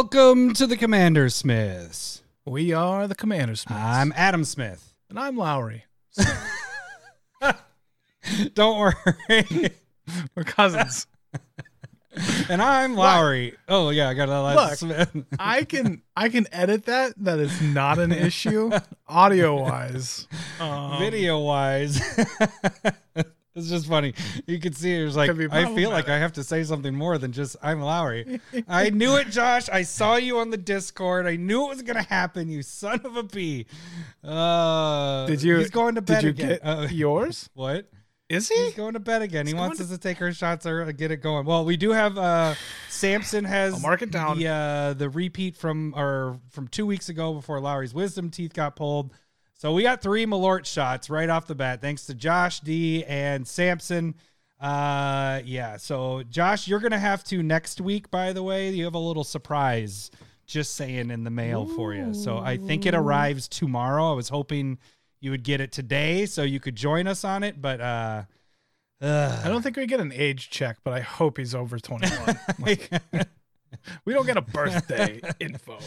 Welcome to the Commander Smiths. We are the Commander Smiths. I'm Adam Smith. and I'm Lowry. Don't worry. We're cousins. and I'm Lowry. Oh yeah, I got a last Smith. I can I can edit that. That is not an issue, audio wise. Um, Video wise. It's just funny. You can see it was like I feel like. I have to say something more than just I'm Lowry. I knew it, Josh. I saw you on the Discord. I knew it was gonna happen. You son of a p. Uh, Did you? He's going to bed Did you again. get Uh, yours? what? Is he? He's going to bed again. he wants going us to take our shots or get it going. Well, we do have uh Samson has I'll mark it down. the uh, the repeat from or from two weeks ago before Lowry's wisdom teeth got pulled. So we got three Malort shots right off the bat, thanks to Josh D and Samson. Uh yeah, so Josh, you're gonna have to next week, by the way. You have a little surprise just saying in the mail for you. So I think it arrives tomorrow. I was hoping you would get it today so you could join us on it, but uh I don't think we get an age check, but I hope he's over 21. Like, we don't get a birthday info.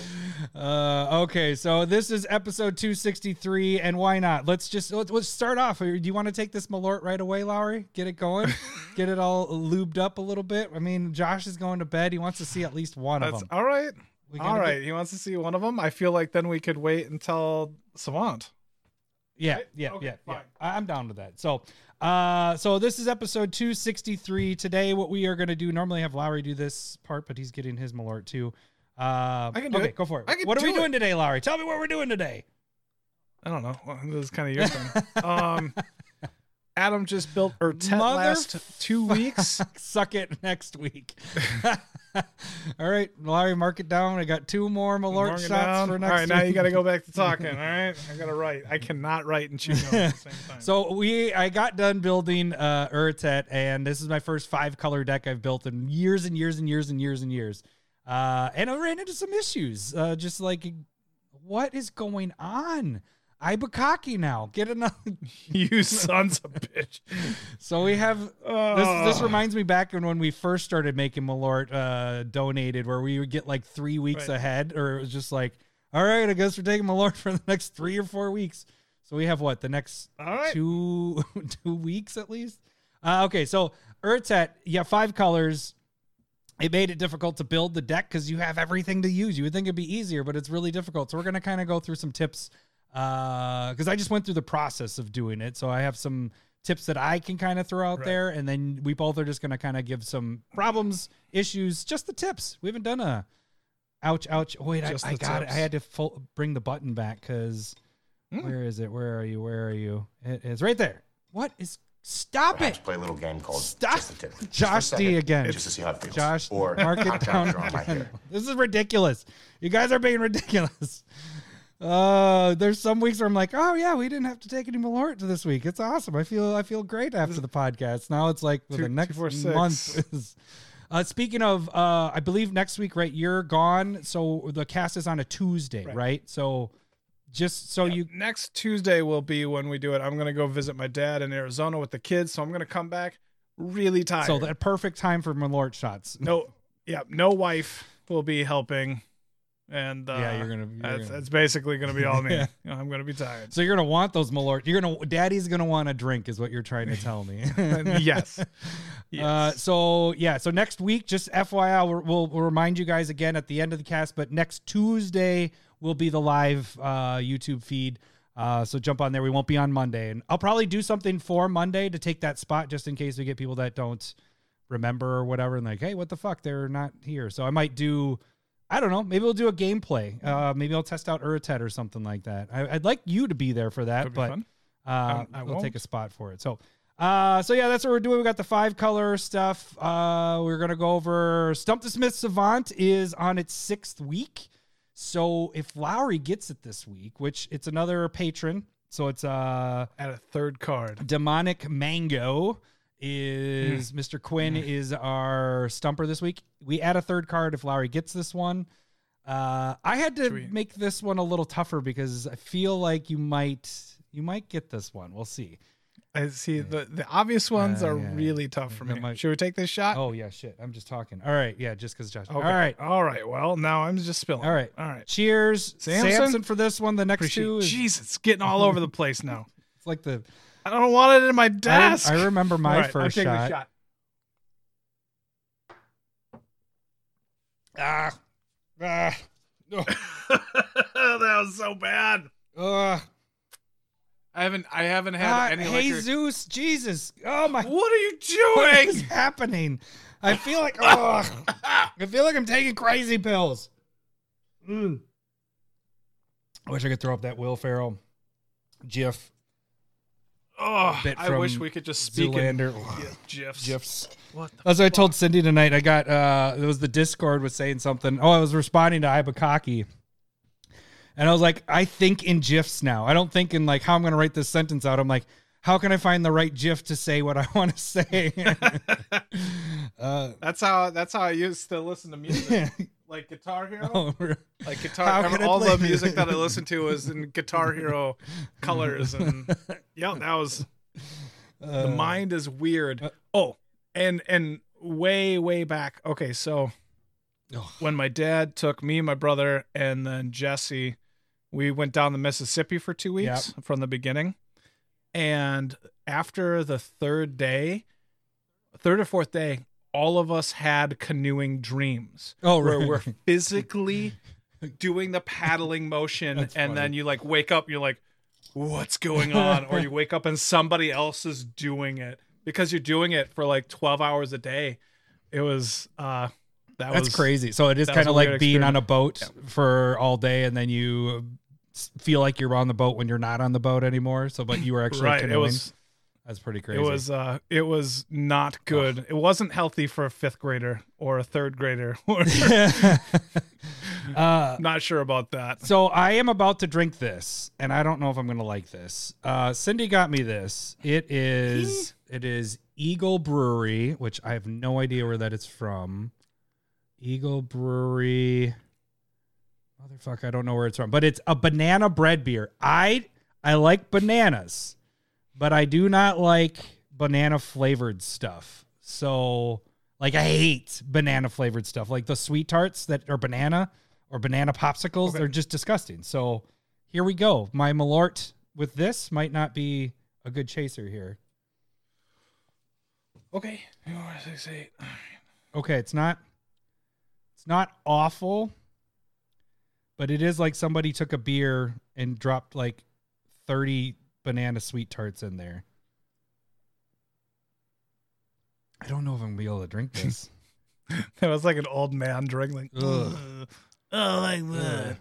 Uh, okay, so this is episode 263, and why not? Let's just let's, let's start off. Do you want to take this Malort right away, Lowry? Get it going, get it all lubed up a little bit. I mean, Josh is going to bed. He wants to see at least one of them. all right. Gotta get- He wants to see one of them. I feel like then we could wait until Savant. Yeah, Right? yeah, Okay, yeah, yeah. fine. I- I'm down with that. So, uh, so this is episode 263. Today, what we are going to do, normally have Lowry do this part, but he's getting his Malort too. Uh, I can do okay, it. go for it. What are we do doing today, Lowry? Tell me what we're doing today. I don't know. Well, This is kind of your thing. Um, Adam just built Urtet last two weeks. Suck it next week. All right, Larry, mark it down. I got two more Malort shots down. for All next right, now you got to go back to talking. All right, I got to write. I cannot write and chew at the same time. So we, I got done building uh, Urtet, and this is my first five color deck I've built in years and years and years and years and years. Uh, and I ran into some issues, uh, just like what is going on? I Bukaki now. Get another. you sons of bitch. So we have this. Oh. This reminds me back when we first started making Malort uh, donated, where we would get like three weeks Right. ahead, or it was just like, all right, I guess we're taking Malort for the next three or four weeks. So we have what the next right. two two weeks at least. Uh, okay, so Urtet, yeah, five colors. It made it difficult to build the deck because you have everything to use. You would think it'd be easier, but it's really difficult. So we're gonna kind of go through some tips because I just went through the process of doing it. So I have some tips that I can kind of throw out Right. there, and then we both are just gonna kind of give some problems, issues, just the tips. We haven't done a ouch, ouch. Oh, wait, I, Just I the got it. I had to full, bring the button back because Hmm. where is it? Where are you? Where are you? It is right there. What is? Stop Perhaps it, play a little game called Stop. Just a Tip. Just for a Josh D again. Just to see how it feels. Josh, or mark it Hot down. Towns are on my This is ridiculous. You guys are being ridiculous. Uh, there's some weeks where I'm like, oh yeah, we didn't have to take any Malort to this week. It's awesome. I feel I feel great after the podcast. Now it's like for Two- the next six. month is. Uh, speaking of, uh, I believe next week, right? You're gone, so the cast is on a Tuesday, right? Right. So, just so you Next Tuesday will be when we do it. I'm gonna go visit my dad in Arizona with the kids, so I'm gonna come back really tired. So that perfect time for Malort shots. no, yeah, no wife will be helping, and uh, Yeah, you're gonna- you're that's, gonna- that's basically gonna be all me. Yeah. I'm gonna be tired. So you're gonna want those Malort. You're gonna, Daddy's gonna want a drink, is what you're trying to tell me. yes. Yes. Uh, so yeah, so next week, just FYI, we'll, we'll, we'll remind you guys again at the end of the cast, but next Tuesday will be the live uh, YouTube feed. Uh, so jump on there. We won't be on Monday, and I'll probably do something for Monday to take that spot, just in case we get people that don't remember or whatever, and like, hey, what the fuck, they're not here. So I might do. I don't know. Maybe we'll do a gameplay. Uh, maybe I'll test out Urtet or something like that. I, I'd like you to be there for that, but uh, I we'll take a spot for it. So, uh, so yeah, that's what we're doing. We got the five color stuff. Uh, we're gonna go over Stump the Smith Savant is on its sixth week. So if Lowry gets it this week, which it's another patron, so it's uh At a third card. demonic mango Is Mr. Quinn is our stumper this week. We add a third card if Lowry gets this one. Uh, I had to Sweet. make this one a little tougher because I feel like you might you might get this one. We'll see. I see the the obvious ones Uh, are yeah. really tough for me. might- Should we take this shot? Oh yeah, shit. I'm just talking. All right, yeah, just because Josh. Okay. All right, All right. Well, now I'm just spilling. all right. All right. Cheers, Samson? Samson, for this one. The next Appreciate. two is it's getting all over the place now. it's like the. I don't want it in my desk. I remember my right, first the shot. Ah, ah, that was so bad. ugh. I haven't I haven't had Ah, any liquor. Jesus, Jesus! Oh my! What are you doing? is happening? I feel like ugh. I feel like I'm taking crazy pills. Mm. I wish I could throw up that Will Ferrell GIF oh, I wish we could just speak in Zoolander. gi- gifs. GIFs. What what I told Cindy tonight. I got uh it was the Discord was saying something. Oh, I was responding to Ibukaki. And I was like, I think in GIFs now. I don't think in like how I'm gonna write this sentence out. I'm like, how can I find the right GIF to say what I want to say? uh That's how that's how I used to listen to music. Like Guitar Hero. oh, Like guitar How every- all the music that I listened to was in Guitar Hero colors and yeah, that was uh, the mind is weird. uh, oh, and and way way back. Okay, so Ugh. when my dad took me, my brother, and then Jesse, we went down the Mississippi for two weeks from the beginning. And after the third day, third or fourth day, all of us had canoeing dreams Oh, right. where we're physically doing the paddling motion That's and funny. then you like wake up you're like what's going on or you wake up and somebody else is doing it because you're doing it for like 12 hours a day it was uh that That's was crazy. So it is kind of like being on a boat for all day, and then you feel like you're on the boat when you're not on the boat anymore. So, but you were actually right canoeing. it was That's pretty crazy. it was uh it was not good it wasn't healthy for a fifth grader or a third grader uh, not sure about that so I am about to drink this, and I don't know if I'm gonna like this. Uh, Cindy got me this. It is it is Eagle Brewery, which I have no idea where that is from. Eagle Brewery. Motherfucker, I don't know where it's from, but it's a banana bread beer. I I like bananas, but I do not like banana flavored stuff. So, like, I hate banana flavored stuff, like the sweet tarts that are banana or banana popsicles. Okay. They're just disgusting. So, here we go. My Malort with this might not be a good chaser here. okay Four, six, eight. Okay, it's not it's not awful, but it is like somebody took a beer and dropped like 30 banana sweet tarts in there. I don't know if I'm gonna be able to drink this. that was like an old man drinking. Ugh. Oh, like Ugh.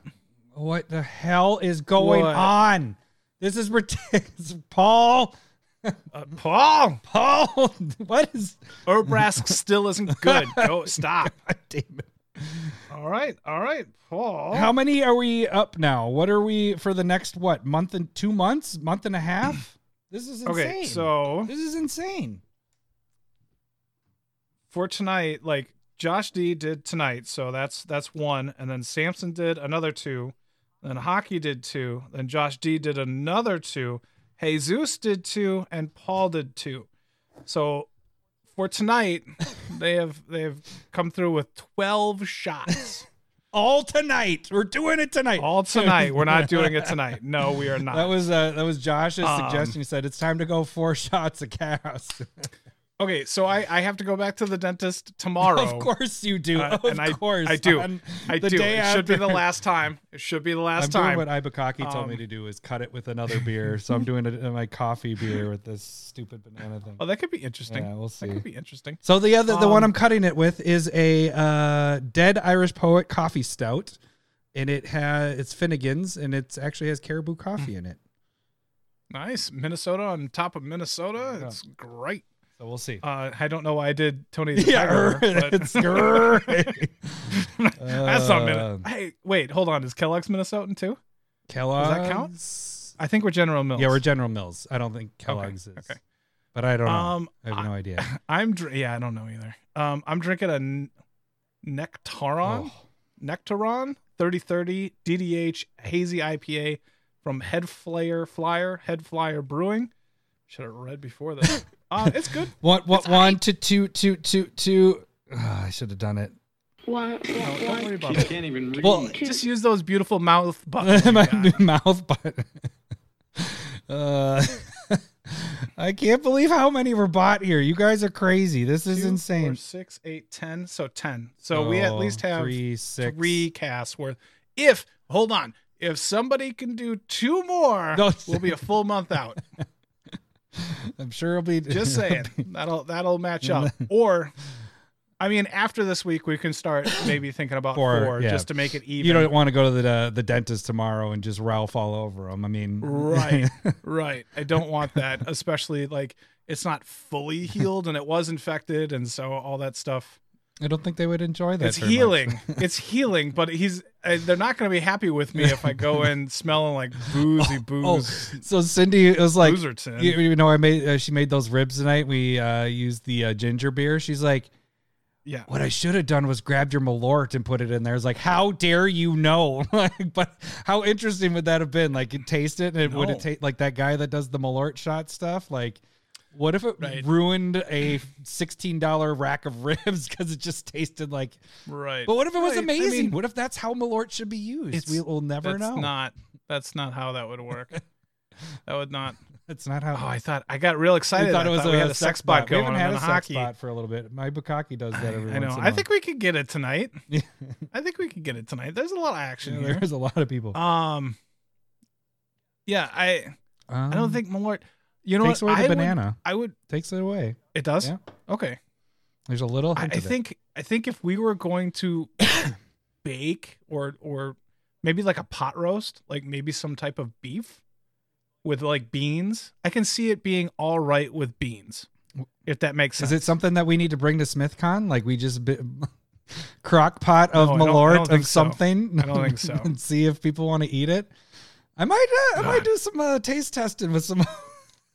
what the hell is going What? on? This is ridiculous. Paul, Uh, Paul, Paul, what is Urbrask still isn't good. Go stop. God damn it. All right, all right, Paul. How many are we up now? What are we for the next what month and two months, month and a half? This is insane. okay, so this is insane. for tonight, like Josh D did tonight, so that's that's one, and then Samson did another two, then Hockey did two, then Josh D did another two, Jesus did two, and Paul did two. So for tonight, they have they have come through with twelve shots. All tonight. We're doing it tonight. All tonight. We're not doing it tonight. No, we are not. That was uh, that was Josh's Um, suggestion. He said it's time to go four shots of cast. Okay, so I, I have to go back to the dentist tomorrow. of course you do. Uh, of and I, course, I do. On I the do. day It should be the last time. It should be the last I'm time. doing what Ibukaki told me Um, to do is cut it with another beer. So I'm doing it in my coffee beer with this stupid banana thing. oh, that could be interesting. Yeah, we'll see. That could be interesting. So the other, the one Um, I'm cutting it with is a uh, dead Irish poet coffee stout, and it has it's Finnegan's, and it actually has caribou coffee in it. Nice. Minnesota on top of Minnesota. Yeah. It's great. So we'll see. Uh, I don't know why I did Tony the yeah, Tiger, but it's that's not Uh, Minnesota. Hey, wait, hold on. Is Kellogg's Minnesotan too? Kellogg's. Does that count? I think we're General Mills. Yeah, we're General Mills. I don't think Kellogg's is. okay. But I don't know. Um, I have no idea. I'm dr- yeah, I don't know either. Um, I'm drinking a n- Nectaron. Oh, Nectaron 3030 DDH hazy IPA from Head Flyer Flyer Head Flyer Brewing. Should have read before this. Uh, it's good. One, one, It's one, two, two, two, two, two. Ah, I should have done it. One, one, No, don't worry about You it. can't even read. Well, Just use those beautiful mouth buttons. My mouth button. uh, I can't believe how many were bought here. You guys are crazy. This is Two, insane. four, six, eight, ten. So ten. So we at Oh, least have three, six. three casts worth. If hold on, if somebody can do two more, No. we'll be a full month out. I'm sure it'll be. Just saying that'll that'll match up. Or, I mean, after this week, we can start maybe thinking about Four, four, yeah. just to make it even. You don't want to go to the the dentist tomorrow and just Ralph all over them. I mean, Right, right. I don't want that, especially like it's not fully healed and it was infected, and so all that stuff. I don't think they would enjoy that. it's healing. it's healing, but he's. Uh, they're not going to be happy with me if I go in smelling like boozy Oh, booze. so Cindy was like, Boozerton. you, you know, I made uh, she made those ribs tonight. We uh, used the uh, ginger beer. She's like, yeah. what I should have done was grabbed your Malort and put it in there. It's like, how dare you know? like, but how interesting would that have been? Like, it taste it and it would No. have taste like that guy that does the Malort shot stuff. Like, what if it Right. ruined a sixteen dollar rack of ribs because it just tasted like? Right. But what if it was Right. I amazing? mean, what if that's how Malort should be used? We will never that's know. not. That's not how that would work. that would not. That's not how. Oh, I thought I got real excited. thought it was thought a, we had a sex sex spot We going haven't had a in sex hockey. spot for a little bit. My Bukaki does that every I know. once in a I think we could get it tonight. I think we could get it tonight. There's a lot of action here. there's a lot of people. Um. Yeah, I I don't Um, think Malort. You know what? takes what? away the I would- banana. I would. Takes it away. It does. Yeah. Okay. There's a little. I, I of it. think. I think if we were going to bake or or maybe like a pot roast, like maybe some type of beef with like beans, I can see it being all right with beans. If that makes sense. Is it something that we need to bring to SmithCon? Like we just bi- crock pot of No, I don't- I Malort think of so. something? I don't think so. and see if people want to eat it. I might. Uh, I might do some uh, taste testing with some.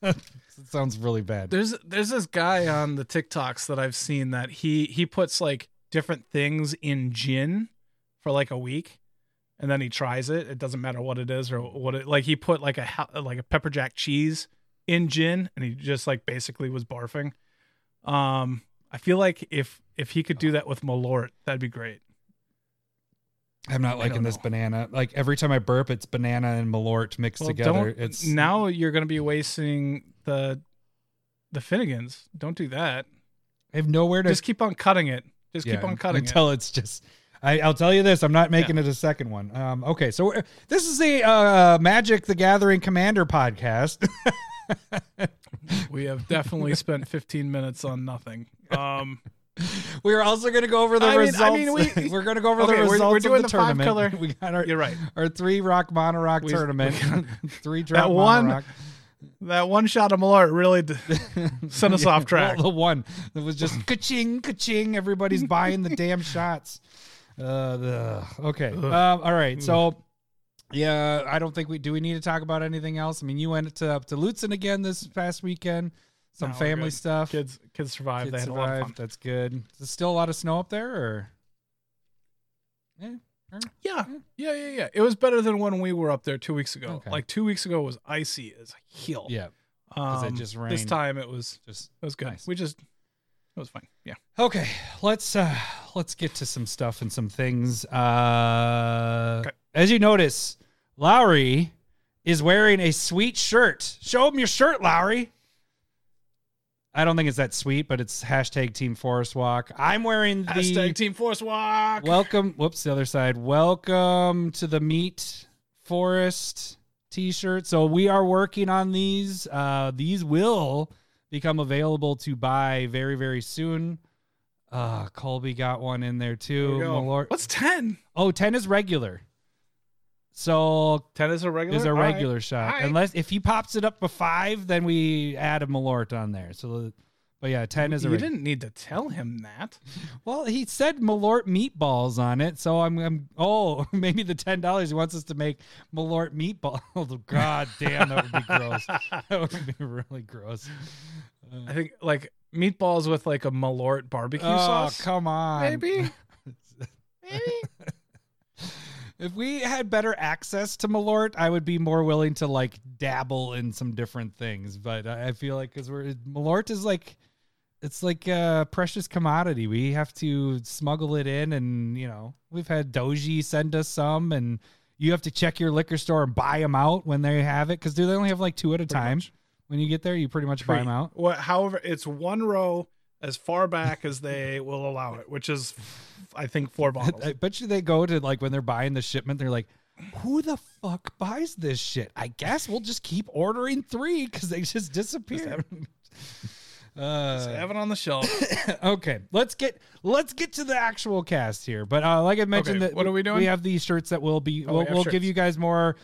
It sounds really bad. There's there's this guy on the TikToks that I've seen that he he puts like different things in gin for like a week, and then he tries it. It doesn't matter what it is or what it like. He put like a like a pepper jack cheese in gin, and he just like basically was barfing. Um, I feel like if if he could do that with Malort, that'd be great. I'm not liking this banana. Like every time I burp, it's banana and Malort mixed Well, together. It's now you're gonna be wasting the the Finnegans. Don't do that. I have nowhere to Just keep on cutting it. Just keep on cutting it. until it's just. I, I'll tell you this: I'm not making it a second one. Um, okay, so we're- this is the uh, Magic: The Gathering Commander podcast. We have definitely spent 15 minutes on nothing. Um, we're also going to go over the I mean- I results. mean, we- we, are going to go over Okay, the we're- results we're doing of the, the tournament. color- We got our you're right. our three rock mono rock We- tournament. we three drop That one-. That one shot of Malort really d- sent us Yeah, off track. well, the one that was just ka-ching, ka-ching. Everybody's buying the damn shots. Uh, the, okay. Um, all right. So, yeah, I don't think we do. We need to talk about anything else. I mean, you went to to Lutsen again this past weekend. Some No, we're family good. stuff. Kids, kids survived. Kids they had a lot of fun. That's good. Is there still a lot of snow up there, or Yeah, Yeah. yeah, yeah, yeah. It was better than when we were up there two weeks ago. Okay. Like two weeks ago was icy as hell. yeah, um, it just This rained. time it was just it was good. Nice. We just it was fine. Yeah. Okay, let's uh let's get to some stuff and some things. Uh Okay. as you notice, Lowry is wearing a sweet shirt. Show him your shirt, Lowry. I don't think it's that sweet, but it's hashtag Team Forest Walk. I'm wearing the Hashtag Team Forest Walk. welcome. Whoops, the other side. Welcome to the Meat Forest T-shirt. So we are working on these. Uh, these will become available to buy very, very soon. Uh, Colby got one in there There too. we go. Malort- What's ten? Oh, 10 is regular. So Ten is a regular. is a All right. regular shot. All right. Unless if he pops it up to five, then we add a Malort on there. So, but yeah, 10 is a You reg- didn't need to tell him that. Well, he said Malort meatballs on it, so I'm, I'm oh maybe the ten dollars he wants us to make Malort meatballs. Oh, God damn, that would be gross. that would be really gross. I think like meatballs with like a Malort barbecue oh sauce. come on, Maybe. Maybe. If we had better access to Malort, I would be more willing to like dabble in some different things. But I feel like because we're Malort is like it's like a precious commodity. We have to smuggle it in, and you know we've had Doji send us some, and you have to check your liquor store and buy them out when they have it because do they only have like two at a time? much. When you get there, you pretty much buy them out. Well, however, it's one row as far back as they will allow it, which is, I think, four bottles. I bet you they go to like when they're buying the shipment, they're like, "Who the fuck buys this shit?" I guess we'll just keep ordering three because they just disappear. Just uh, have it on the shelf. okay, let's get let's get to the actual cast here. But uh, like I mentioned, Okay, that what are we doing? We have these shirts that will be. Oh, we'll we we'll give you guys more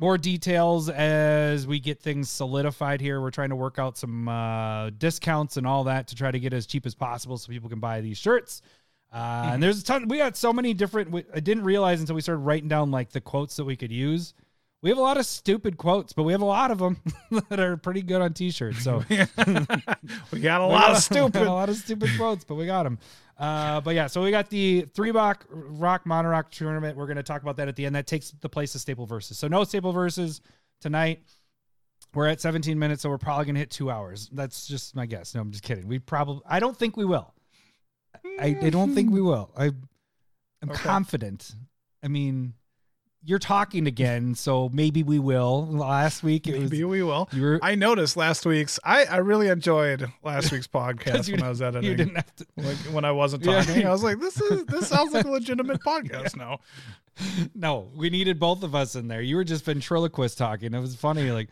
more details as we get things solidified here. We're trying to work out some uh, discounts and all that to try to get as cheap as possible so people can buy these shirts. Uh, Mm-hmm. And there's a ton. We got so many different. we- I didn't realize until we started writing down like the quotes that we could use. We have a lot of stupid quotes, but we have a lot of them that are pretty good on T-shirts. So we got a we lot a- of stupid. a lot of stupid quotes, but we got them. Uh, but yeah, so we got the three rock rock monorock tournament. We're going to talk about that at the end. That takes the place of staple verses. So no staple verses tonight. We're at 17 minutes, so we're probably going to hit two hours. That's just my guess. No, I'm just kidding. We probably. I don't think we will. I, I don't think we will. I, I'm Okay. confident. I mean, you're talking again, so maybe we will. Last week it was Maybe we will. you were I noticed last week's. I, I really enjoyed last week's podcast when I was editing. You didn't have to. Like, when I wasn't Yeah. talking, I was like, "This is this sounds like a legitimate podcast now." No, we needed both of us in there. You were just ventriloquist talking. It was funny. Like,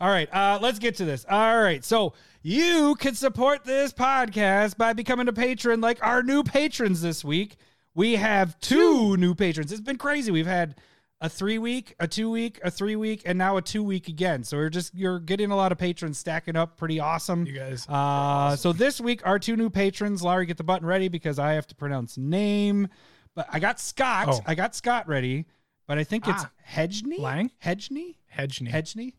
all right, uh, let's get to this. All right, so you can support this podcast by becoming a patron, like our new patrons this week. We have two new patrons. It's been crazy. We've had a three week, a two week, a three week, and now a two week again. So we're just you're getting a lot of patrons stacking up. Pretty awesome. You guys. Uh, so this week, our two new patrons, Larry, get the button ready because I have to pronounce name. But I got Scott. Oh. I got Scott ready, but I think it's Ah. Hedgney. Lang? Hedgney. Hedgney. Hedgney.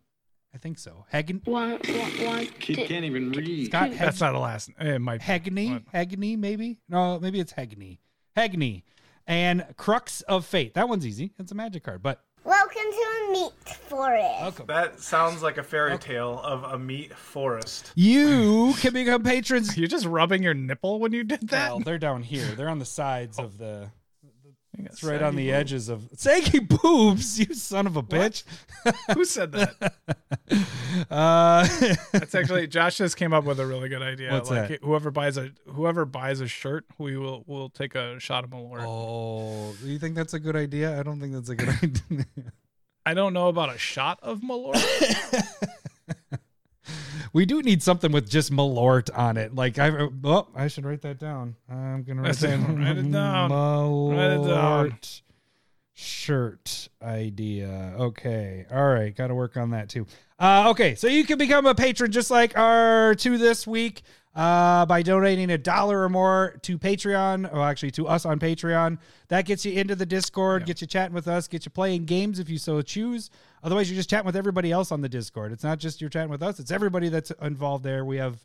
I think so. Hagen. One, one, one, Kid two. can't even read. Scott That's not the last. It might. be. Hegney. Hegney, maybe. No, maybe it's Hegney. Hegney. And Crux of Fate. That one's easy. It's a magic card, but Welcome to a meat forest. welcome. That sounds like a fairy tale of a meat forest. You can become patrons. You're just rubbing your nipple when you did that. Well, they're down here. They're on the sides of the. It's right on the boobs. edges of saggy boobs. You son of a bitch. Who said that? Uh, That's actually Josh just came up with a really good idea. What's like that? whoever buys a whoever buys a shirt, we will will take a shot of Malort. oh, do you think that's a good idea? I don't think that's a good idea. I don't know about a shot of Malort. We do need something with just Malort on it. Like I, oh, I should write that down. I'm gonna write that it. Write it down. Malort Write it down. shirt idea. Okay, all right, got to work on that too. Uh, okay, so you can become a patron just like our two this week uh, by donating a dollar or more to Patreon, or actually to us on Patreon. That gets you into the Discord, gets you chatting with us, gets you playing games if you so choose. Otherwise, you're just chatting with everybody else on the Discord. It's not just you're chatting with us; it's everybody that's involved there. We have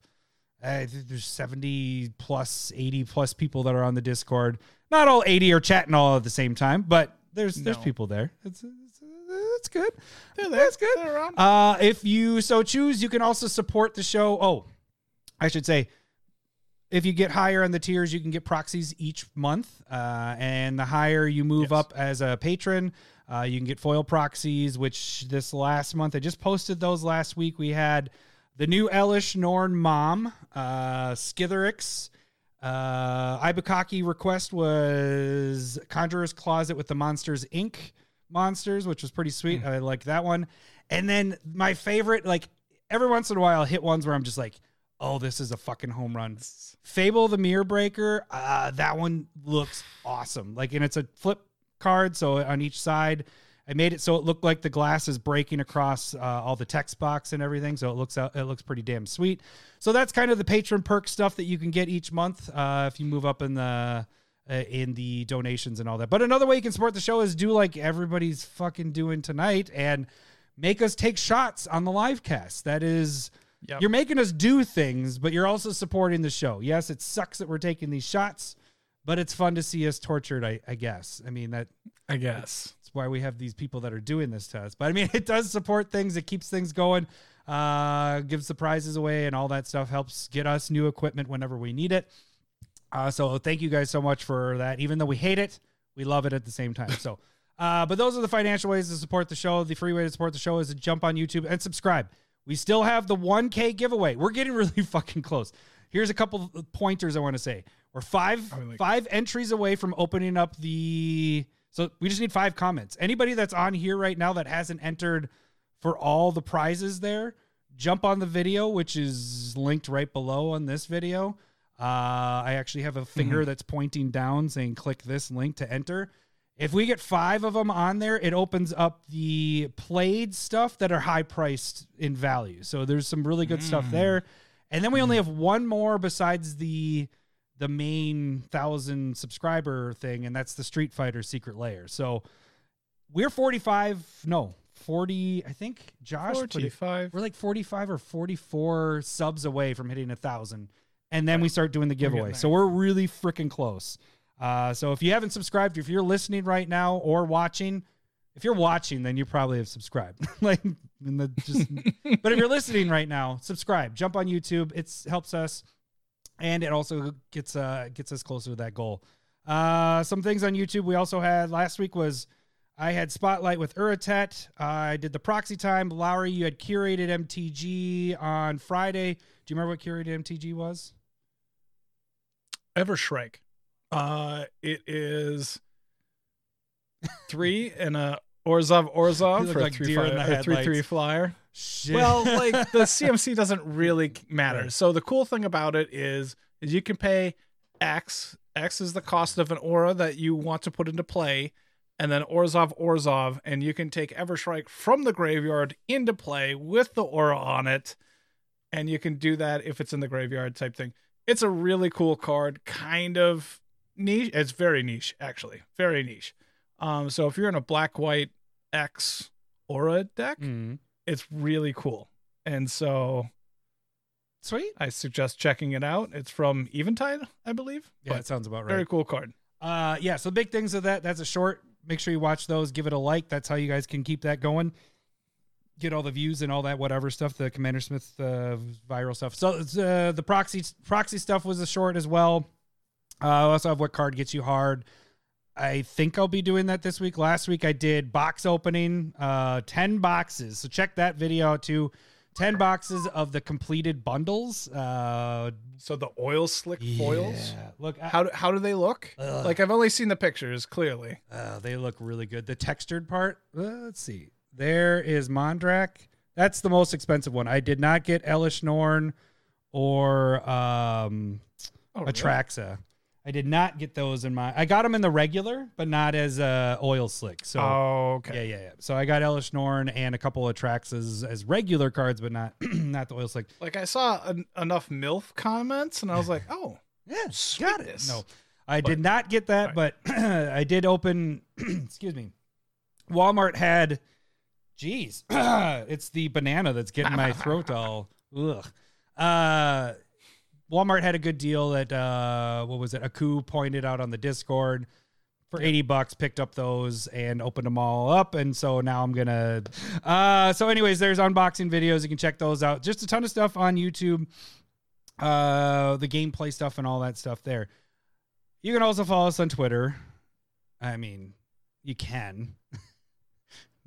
think there's 70 plus, 80 plus people that are on the Discord. Not all 80 are chatting all at the same time, but there's there's No. people there. It's it's, it's good. There. That's good. Uh, if you so choose, you can also support the show. Oh, I should say, if you get higher on the tiers, you can get proxies each month. Uh, and the higher you move Yes. up as a patron, uh, you can get foil proxies, which this last month, I just posted those last week. We had the new Elesh Norn Mom, uh, Skithiryx. Uh, Ibukaki request was Conjurer's Closet with the Monsters Inc. monsters, which was pretty sweet. I like that one. And then my favorite, like every once in a while, I'll hit ones where I'm just like, oh, this is a fucking home run. Fable the Mirror Breaker, uh, that one looks awesome. Like, and it's a flip card, so on each side, I made it so it looked like the glass is breaking across uh, all the text box and everything. So it looks out, it looks pretty damn sweet. So that's kind of the patron perk stuff that you can get each month uh, if you move up in the uh, in the donations and all that. But another way you can support the show is do like everybody's fucking doing tonight and make us take shots on the live cast. That is. Yep. You're making us do things, but you're also supporting the show. Yes, it sucks that we're taking these shots, but it's fun to see us tortured. I, I guess. I mean that I guess. that's why we have these people that are doing this to us. But I mean, it does support things. It keeps things going. Uh, gives the prizes away and all that stuff. Helps get us new equipment whenever we need it. Uh, so thank you guys so much for that. Even though we hate it, we love it at the same time. So, uh, but those are the financial ways to support the show. The free way to support the show is to jump on YouTube and subscribe. We still have the 1K giveaway. We're getting really fucking close. Here's a couple of pointers I want to say. We're five I mean, like- five entries away from opening up the. So we just need five comments. Anybody that's on here right now that hasn't entered for all the prizes there, jump on the video, which is linked right below on this video. Uh, I actually have a mm-hmm. finger that's pointing down saying click this link to enter. If we get five of them on there, it opens up the played stuff that are high priced in value. So there's some really good stuff mm. there. And then we only mm. have one more besides the the main thousand subscriber thing, and that's the Street Fighter Secret Layer. So we're 45, no, 40, I think Josh put it- Forty-five. we're like 45 or 44 subs away from hitting a thousand. And then we start doing the giveaway. getting So we're really freaking close. Uh, so if you haven't subscribed, if you're listening right now or watching, if you're watching, then you probably have subscribed. like, in the just, but if you're listening right now, subscribe. Jump on YouTube. It helps us, and it also gets uh gets us closer to that goal. Uh, some things on YouTube we also had last week was I had Spotlight with Uratet. I did the proxy time. Lowry, you had curated MTG on Friday. Do you remember what curated MTG was? Evershrike. Uh, it is three and a Orzhov Orzhov for a like three, deer in the or three three flyer. Shit. Well, like the CMC doesn't really matter. Right. So the cool thing about it is, is you can pay X. X is the cost of an aura that you want to put into play, and then Orzhov Orzhov, and you can take Evershrike from the graveyard into play with the aura on it, and you can do that if it's in the graveyard type thing. It's a really cool card, kind of niche. It's very niche, actually, very niche. Um, so if you're in a black white X aura deck, Mhm. It's really cool. And so Sweet. I suggest checking it out. It's from Eventide, I believe. Yeah, it sounds about right. very cool card. Uh, yeah. So big things of that. That's a short. Make sure you watch those. Give it a like. That's how you guys can keep that going. Get all the views and all that whatever stuff. The Commander Smith uh, viral stuff. So uh, the proxy proxy stuff was a short as well. Uh, I also have what card gets you hard. I think I'll be doing that this week. Last week I did box opening, uh, ten boxes. So check that video out too. Ten boxes of the completed bundles. Uh, So the oil slick foils. yeah. Look, I, How do, how do they look? Like I've only seen the pictures clearly. Uh, they look really good. The textured part, uh, let's see. There is Mondrak. That's the most expensive one. I did not get Elesh Norn or um, Oh, really? I did not get those in my. I got them in the regular, but not as uh, oil slick. So Oh, okay. yeah, yeah, yeah. So I got Elesh Norn and a couple of Atraxas as as regular cards, but not not the oil slick. Like I saw en- enough MILF comments, and I was like, oh, Yeah, got it. No, I But- did not get that, but I did open. excuse me. Walmart had. Jeez, it's the banana that's getting my throat all. Ugh. Uh, Walmart had a good deal that uh, what was it? Aku pointed out on the Discord for 80 bucks picked up those and opened them all up. And so now i'm gonna uh so anyways there's unboxing videos. You can check those out. Just a ton of stuff on youtube uh the gameplay stuff and all that stuff there. You can also follow us on twitter. I mean you can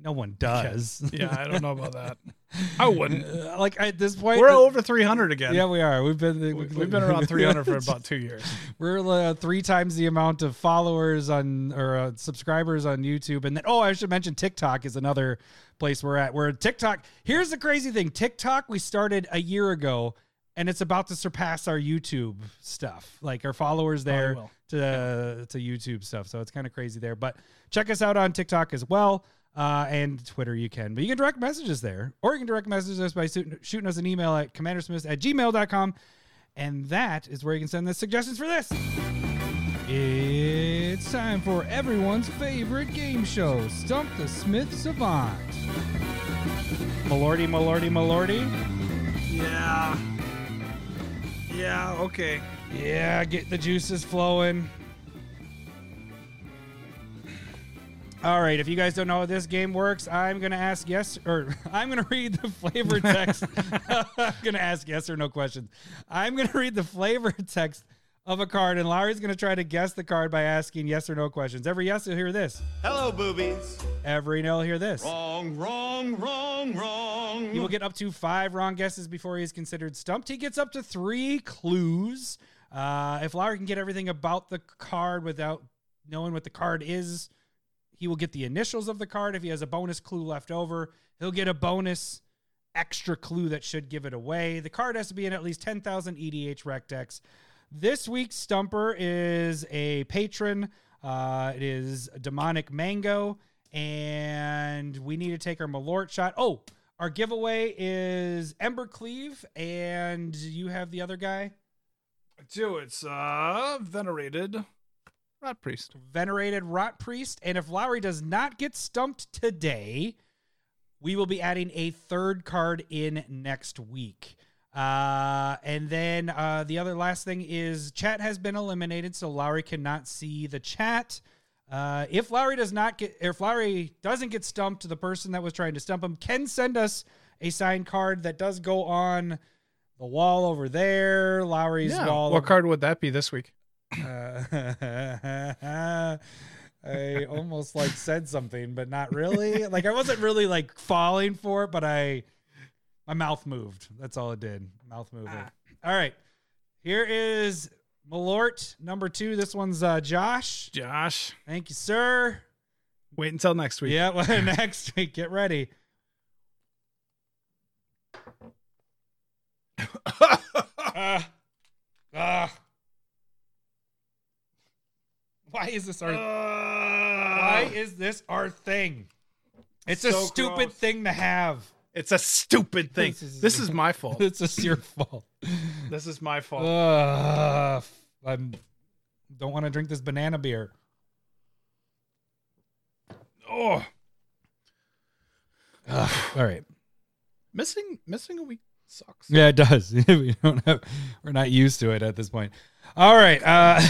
no one does yeah, I don't know about that. I wouldn't. Uh, like at this point We're over 300 again. yeah we are we've been We- We've been around 300 for about two years. We're uh, three times the amount of followers on or uh, subscribers on YouTube, and then oh, I should mention TikTok is another place we're at. We're TikTok. Here's the crazy thing: TikTok we started a year ago, and it's about to surpass our YouTube stuff. Like our followers there will. to to YouTube stuff. So it's kind of crazy there. But check us out on TikTok as well. Uh, and Twitter, you can. But you can direct messages there, or you can direct message us by shooting, shooting us an email at commandersmith at gmail.com. And that is where you can send the suggestions for this. It's time for everyone's favorite game show, Stump the Smith Savant. Malordy, Malordy, Malordy. Yeah. Yeah, okay. Yeah, get the juices flowing. All right, if you guys don't know how this game works, I'm going to ask yes or I'm going to read the flavor text. I'm going to ask yes or no questions. I'm going to read the flavor text of a card, and Lowry's going to try to guess the card by asking yes or no questions. Every yes, you'll hear this. Hello, boobies. Every no, you'll hear this. Wrong, wrong, wrong, wrong. He will get up to five wrong guesses before he is considered stumped. He gets up to three clues. Uh, if Lowry can get everything about the card without knowing what the card is, he will get the initials of the card. If he has a bonus clue left over, he'll get a bonus extra clue that should give it away. The card has to be in at least 10,000 EDHREC decks. This week's stumper is a patron. Uh, it is Demonic Mango, and we need to take our Malort shot. Oh, our giveaway is Embercleave, and you have the other guy, I do. It's uh venerated rat priest. Venerated Rot Priest. And if Lowry does not get stumped today, we will be adding a third card in next week. Uh, and then uh, the other last thing is chat has been eliminated, so Lowry cannot see the chat. Uh, if Lowry does not get, if Lowry doesn't get stumped, the person that was trying to stump him can send us a signed card that does go on the wall over there. Lowry's wall. What card would that be this week? Uh, I almost like said something, but not really. Like I wasn't really like falling for it, but I my mouth moved. That's all it did. Mouth moving. All right. Here is Malort number two. This one's uh Josh. Josh. Thank you, sir. Wait until next week. Yeah, well, next week. Get ready. uh, uh, why is this our why is this our thing? It's a stupid gross. thing to have. It's a stupid thing. This is- This is my fault. It's just your fault. This is my fault. Uh, I don't want to drink this banana beer. oh, Ugh, all right. missing missing a week sucks. Yeah, it does. we don't have, we're not used to it at this point. All right. Uh,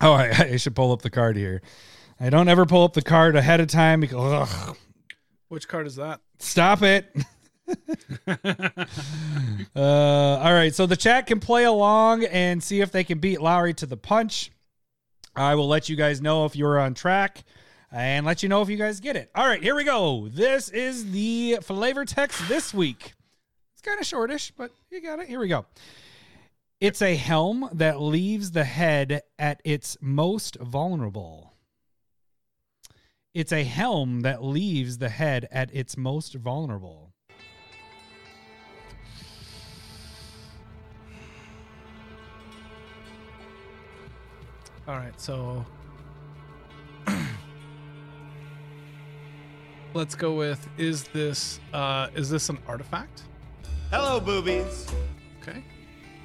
oh, I, I should pull up the card here. I don't ever pull up the card ahead of time because ugh, Which card is that? stop it. uh, all right. So the chat can play along and see if they can beat Lowry to the punch. I will let you guys know if you're on track and let you know if you guys get it. All right, here we go. This is the flavor text this week. It's kind of shortish, but you got it. Here we go. It's a helm that leaves the head at its most vulnerable. It's a helm that leaves the head at its most vulnerable. All right, so let's go with is this uh is this an artifact? Hello, boobies. Okay.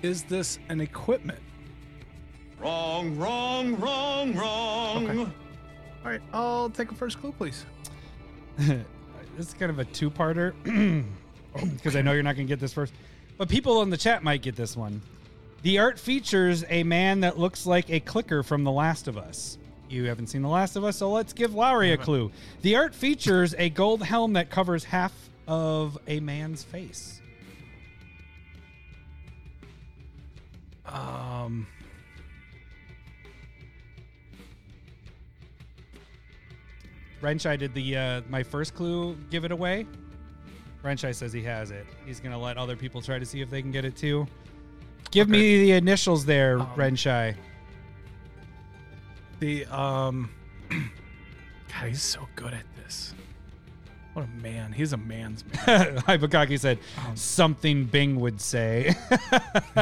Is this an equipment? Wrong, wrong, wrong, wrong. Okay. All right, I'll take a first clue, please. this is kind of a two-parter because I know you're not going to get this first, but people in the chat might get this one. The art features a man that looks like a clicker from The Last of Us. You haven't seen The Last of Us, so let's give Lowry a clue. The art features a gold helm that covers half of a man's face. Um I did the uh, my first clue give it away. Wrench, I says he has it. He's gonna let other people try to see if they can get it too. Give me the initials there, Renshai. the um God, he's so good at this. What a man. He's a man's man. Hypokaki said something Bing would say.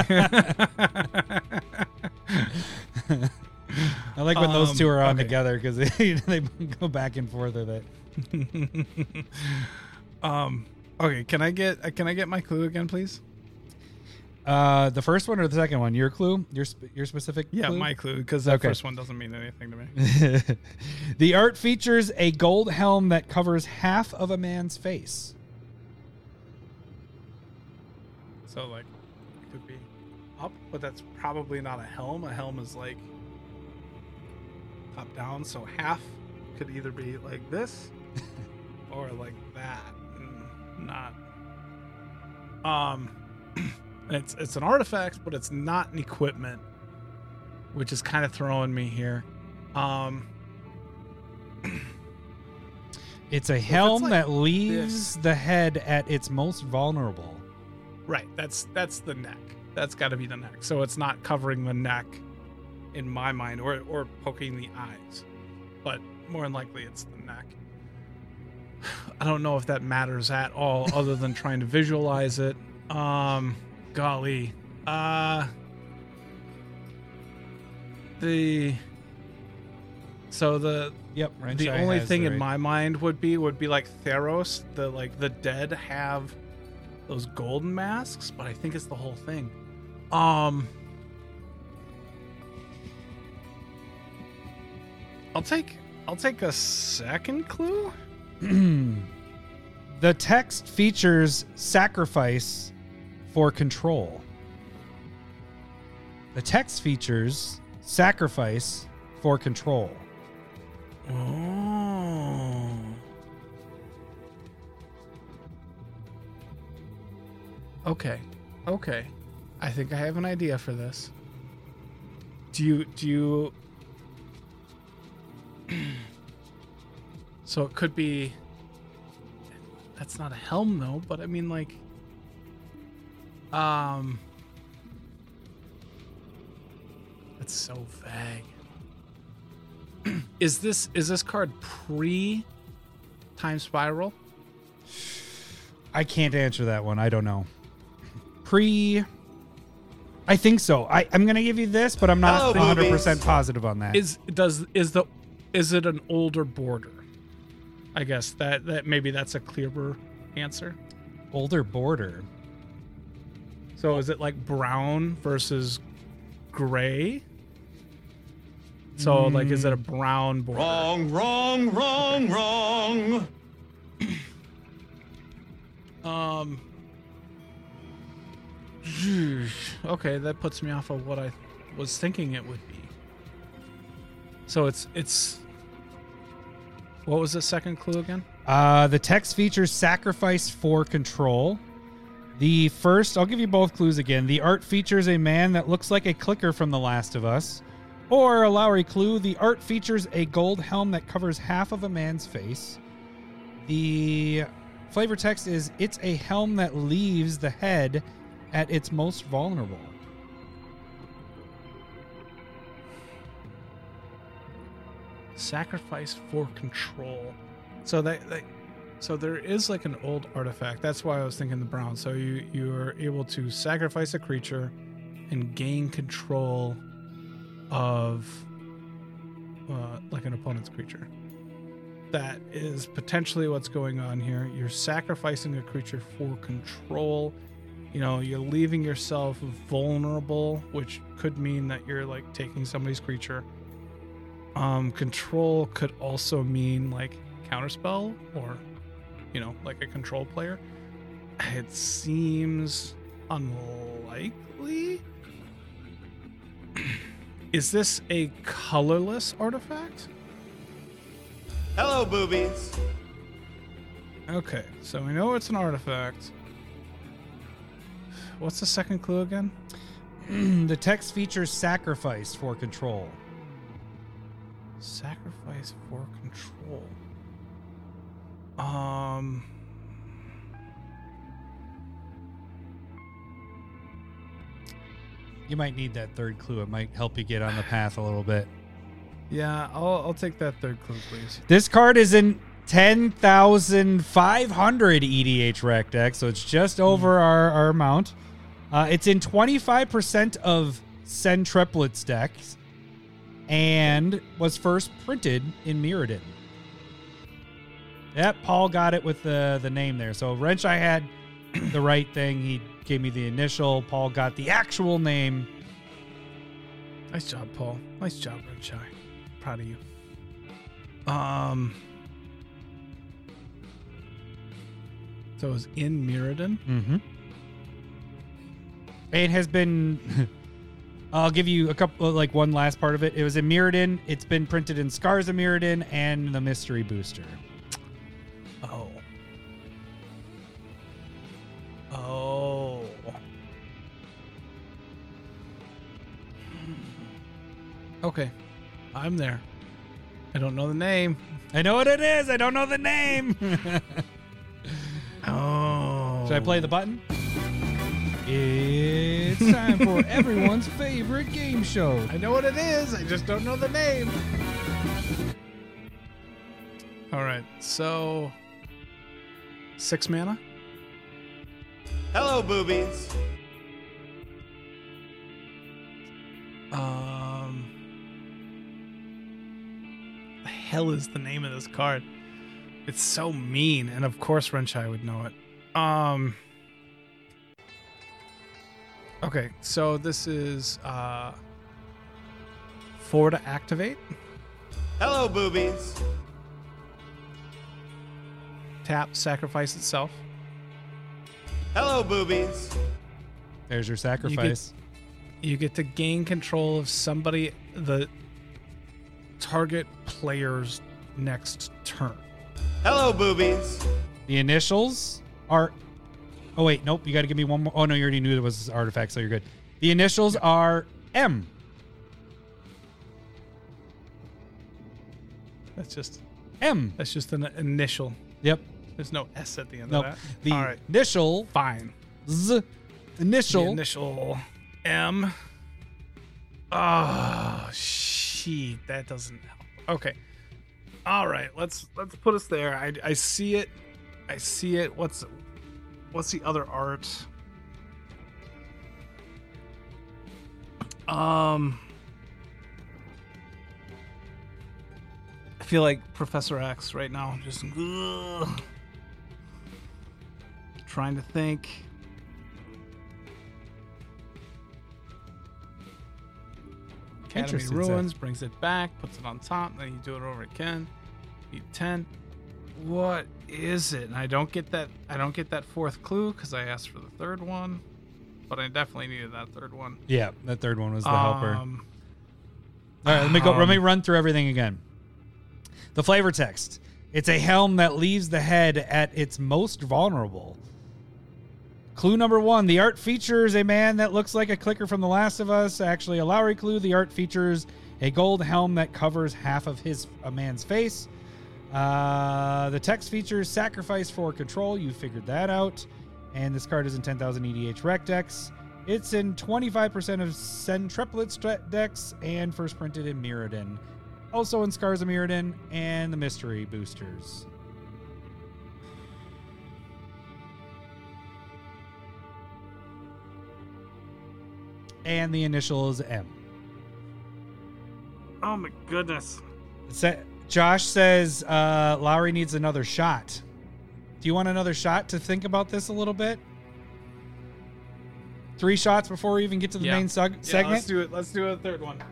I like when those Um, two are on okay. together because they, they go back and forth with it. um okay, can I get uh, can I get my clue again, please? Uh, the first one or the second one? Your clue? Your sp- your specific? Yeah, clue? my clue because that Okay. first one doesn't mean anything to me. the art features a gold helm that covers half of a man's face. So like it could be up, but that's probably not a helm. A helm is like top down, so half could either be like this or like that. Not. Um, it's it's an artifact, but it's not an equipment, which is kind of throwing me here. Um, It's a helm like that leaves the head at its most vulnerable. right. That's that's the neck. That's got to be the neck. So it's not covering the neck, in my mind, or or poking the eyes, but more than likely it's the neck. I don't know if that matters at all, other than trying to visualize it. Um, golly, uh, the so the Yep. the only thing the in right- my mind would be would be like Theros. The like the dead have those golden masks, but I think it's the whole thing. Um, I'll take I'll take a second clue. the text features sacrifice for control. The text features sacrifice for control. Oh. Okay. Okay. I think I have an idea for this. Do you do you So it could be That's not a helm though, but I mean like um That's so vague. is this is this card pre time spiral? I can't answer that one. I don't know. Pre. I think so. I, I'm going to give you this, but I'm not Hello, 100% positive on that. Is does is the is it an older border? I guess that that maybe that's a clearer answer. older border. So is it like brown versus gray? So like is it a brown border? Wrong, wrong, wrong, wrong. Um Okay, that puts me off of what I was thinking it would be. So it's it's What was the second clue again? Uh, the text features sacrifice for control. The first, I'll give you both clues again. The art features a man that looks like a clicker from The Last of Us. Or a Lowry clue, the art features a gold helm that covers half of a man's face. The flavor text is it's a helm that leaves the head at its most vulnerable. sacrifice for control. So that, that so there is like an old artifact. That's why I was thinking the brown. So you you are able to sacrifice a creature and gain control of uh, like an opponent's creature. That is potentially what's going on here. You're sacrificing a creature for control. You know, you're leaving yourself vulnerable, which could mean that you're like taking somebody's creature um, control could also mean like counterspell or, you know, like a control player. It seems unlikely. Is this a colorless artifact? Hello, boobies. Okay, so we know it's an artifact. What's the second clue again? the text features sacrifice for control. Sacrifice for control. Um. You might need that third clue. It might help you get on the path a little bit. Yeah, I'll, I'll take that third clue, please. This card is in 10,500 EDHREC deck, so it's just over our, our amount. Uh, it's in 25% of Centreplets decks and was first printed in Mirrodin. Yep, Paul got it with the, the name there. So Wrench, I had the right thing. He gave me the initial. Paul got the actual name. Nice job, Paul. Nice job, Red Shy. Proud of you. Um. So it was in Mirrodin. Mm-hmm. It has been I'll give you a couple, like one last part of it. It was in Mirrodin. It's been printed in Scars of Mirrodin and the Mystery Booster. Oh. Oh. Hmm. Okay. I'm there. I don't know the name. I know what it is. I don't know the name. Oh. Should I play the button? It's time for everyone's favorite game show. I know what it is. I just don't know the name. All right. So six mana. Hello, boobies. Um, the hell is the name of this card? It's so mean, and of course Renchai would know it. Um. Okay, so this is uh four to activate. Hello, boobies. Tap, sacrifice itself. Hello, boobies. There's your sacrifice. You get to gain control of somebody the target player's next turn. Hello, boobies. The initials are. Oh wait, nope. You got to give me one more. Oh no, you already knew there was artifact, so you're good. The initials are M. That's just M. that's just an initial. Yep. There's no S at the end Nope. of that. The All right, initial fine. Z. Initial. The initial M. Oh, shit, that doesn't help. Okay. All right, let's let's put us there. I, I see it. I see it. What's what's the other art? Um I feel like Professor X right now just ugh. Trying to think. Academy Interesting, Ruins brings it back, puts it on top, then you do it over again. Beat 10. What is it? And I don't get that I don't get that fourth clue because I asked for the third one. But I definitely needed that third one. Yeah, that third one was the helper. Um, All right, let me go. let me um, run through everything again. The flavor text. It's a helm that leaves the head at its most vulnerable. Clue number one: the art features a man that looks like a clicker from The Last of Us. Actually, a Lowry clue. The art features a gold helm that covers half of his a man's face. Uh, the text features sacrifice for control. You figured that out. And this card is in 10,000 EDHREC decks. It's in 25% of Centreplet decks and first printed in Mirrodin. Also in Scars of Mirrodin and the Mystery Boosters. And the initial is M. oh my goodness. Sa- Josh says uh, Lowry needs another shot. Do you want another shot to think about this a little bit? Three shots before we even get to the Yeah. main seg- Yeah, segment. let's do it. Let's do a third one.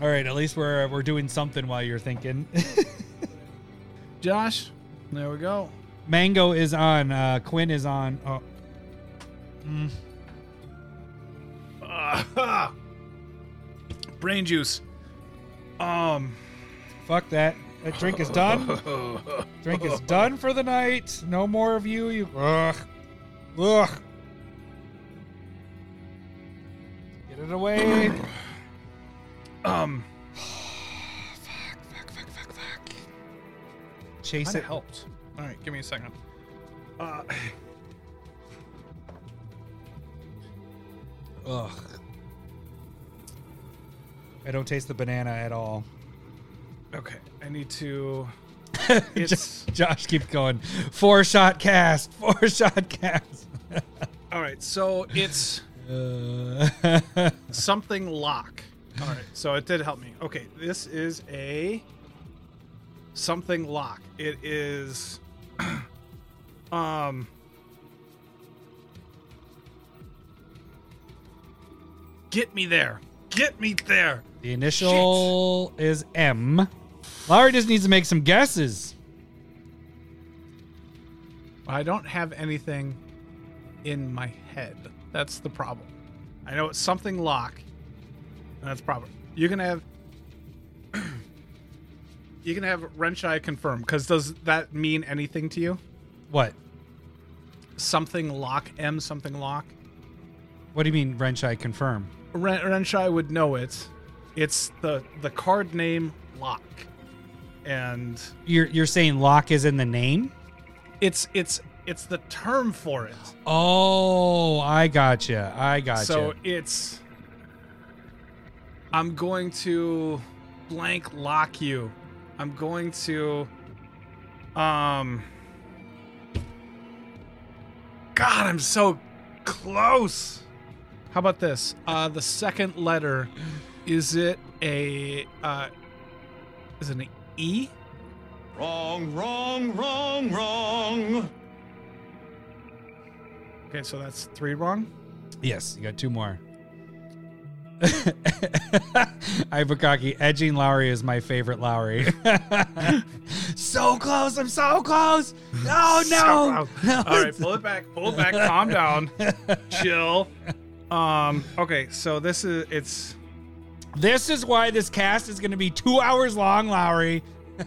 All right, at least we're we're doing something while you're thinking. Josh, there we go. Mango is on. Uh, Quinn is on. Oh, Ah, brain juice. Um, fuck that. That drink is done. drink is done for the night. No more of you. You. Ugh. Ugh. Get it away. um, fuck, fuck, fuck, fuck, fuck. Chase might have it. helped. All right, give me a second. Uh, Ugh. I don't taste the banana at all. okay, I need to. Josh, It's Josh keep going. Four shot cast. Four shot cast. all right. So it's Uh, something lock. All right, so it did help me. Okay, this is a something lock. It is um Get me there. Get me there. the initial is M. Lowry just needs to make some guesses. I don't have anything in my head. That's the problem. I know it's something lock. That's problem. You can have. you can have wrench Renshai confirm because does that mean anything to you? What? Something lock M something lock. What do you mean, wrench Renshai confirm? Ren- Renshai would know it. It's the the card name lock, and You're you're saying lock is in the name? it's it's it's the term for it. Oh, I gotcha. I gotcha. So it's. I'm going to blank lock you. I'm going to. Um. God, I'm so close. How about this? Uh, the second letter, is it a uh, is it an E? Wrong, wrong, wrong, wrong. Okay, so that's three wrong. yes, you got two more. Ibukaki, edging Lowry is my favorite Lowry. so close, I'm so close. No, So close. no. All right, pull it back. Pull it back. Calm down. Chill. Um. Okay. So this is it's. This is why this cast is going to be two hours long, Lowry.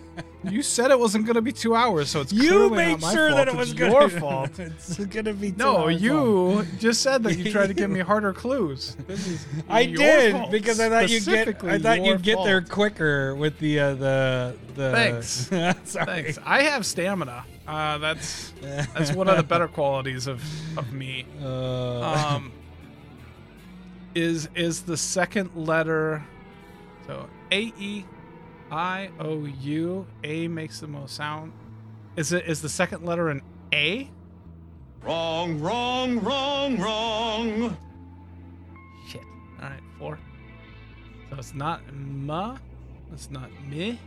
You said it wasn't going to be two hours, so it's You made sure fault. that it It's was your gonna, fault. it's going to be two No, you long. just said that you tried to give me harder clues. This is I your did fault. because I thought you'd get. I thought you'd get there quicker with the uh, the the. Thanks. Thanks. I have stamina. Uh, that's that's one of the better qualities of of me. Uh, Um, is is the second letter so A E I O U A makes the most sound. Is it is the second letter an A? Wrong, wrong, wrong, wrong. Shit. All right, four. So it's not ma. It's not me.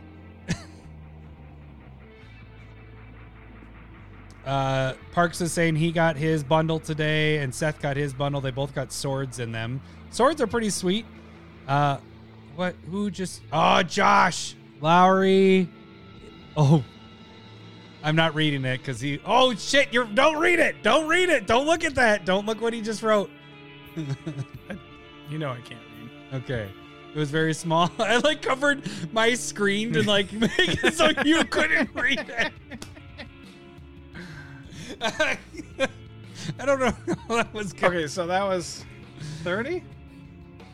Uh, Parks is saying he got his bundle today, and Seth got his bundle. They both got swords in them. Swords are pretty sweet. Uh, what? Who just? Oh, Josh Lowry. Oh, I'm not reading it because he. Oh shit! You're don't read it. Don't read it. Don't look at that. Don't look what he just wrote. You know I can't read. Okay. It was very small. I like covered my screen to like make it so you couldn't read it. I don't know how that was good. Okay, so that was thirty.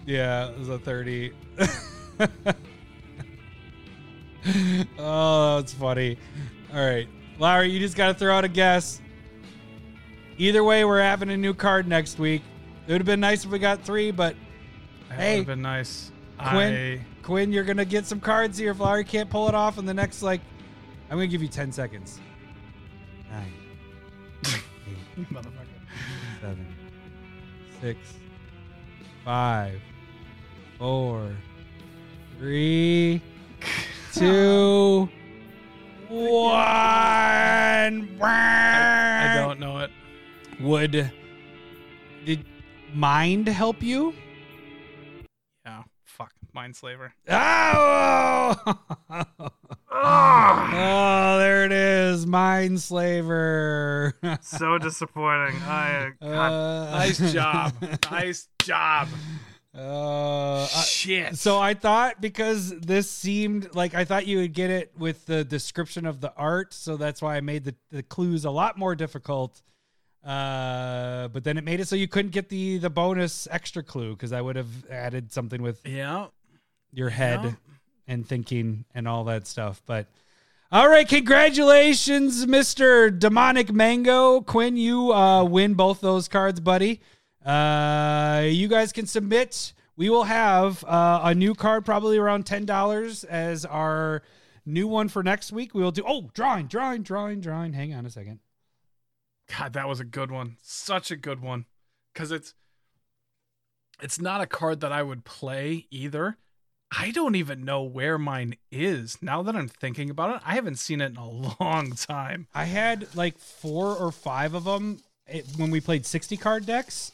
Yeah, it was a 30. oh, that's funny. All right. Larry, you just got to throw out a guess. Either way, we're having a new card next week. It would have been nice if we got three, but That Hey, would have been nice. Quinn, Quinn, you're gonna get some cards here. If Larry can't pull it off in the next, like, I'm gonna give you 10 seconds. I, motherfucker. seven, six, five, four, three, two, one. I don't know it. Would did mind help you? Yeah. Fuck. Mindslaver. Oh! oh, there it is. Mindslaver. So disappointing. I. Uh, nice job. Nice job. Uh, I- Shit. so I thought because this seemed like I thought you would get it with the description of the art, so that's why I made the, the clues a lot more difficult. Uh, but then it made it so you couldn't get the the bonus extra clue because I would have added something with Yeah. Your head Yeah. and thinking and all that stuff. But all right, congratulations, Mister Demonic Mango Quinn. You uh, win both those cards, buddy. Uh, you guys can submit. We will have uh, a new card, probably around ten dollars, as our new one for next week. We will do. Oh, drawing, drawing, drawing, drawing. Hang on a second. God, that was a good one. Such a good one. Cause it's it's not a card that I would play either. I don't even know where mine is. Now that I'm thinking about it, I haven't seen it in a long time. I had like four or five of them when we played sixty card decks.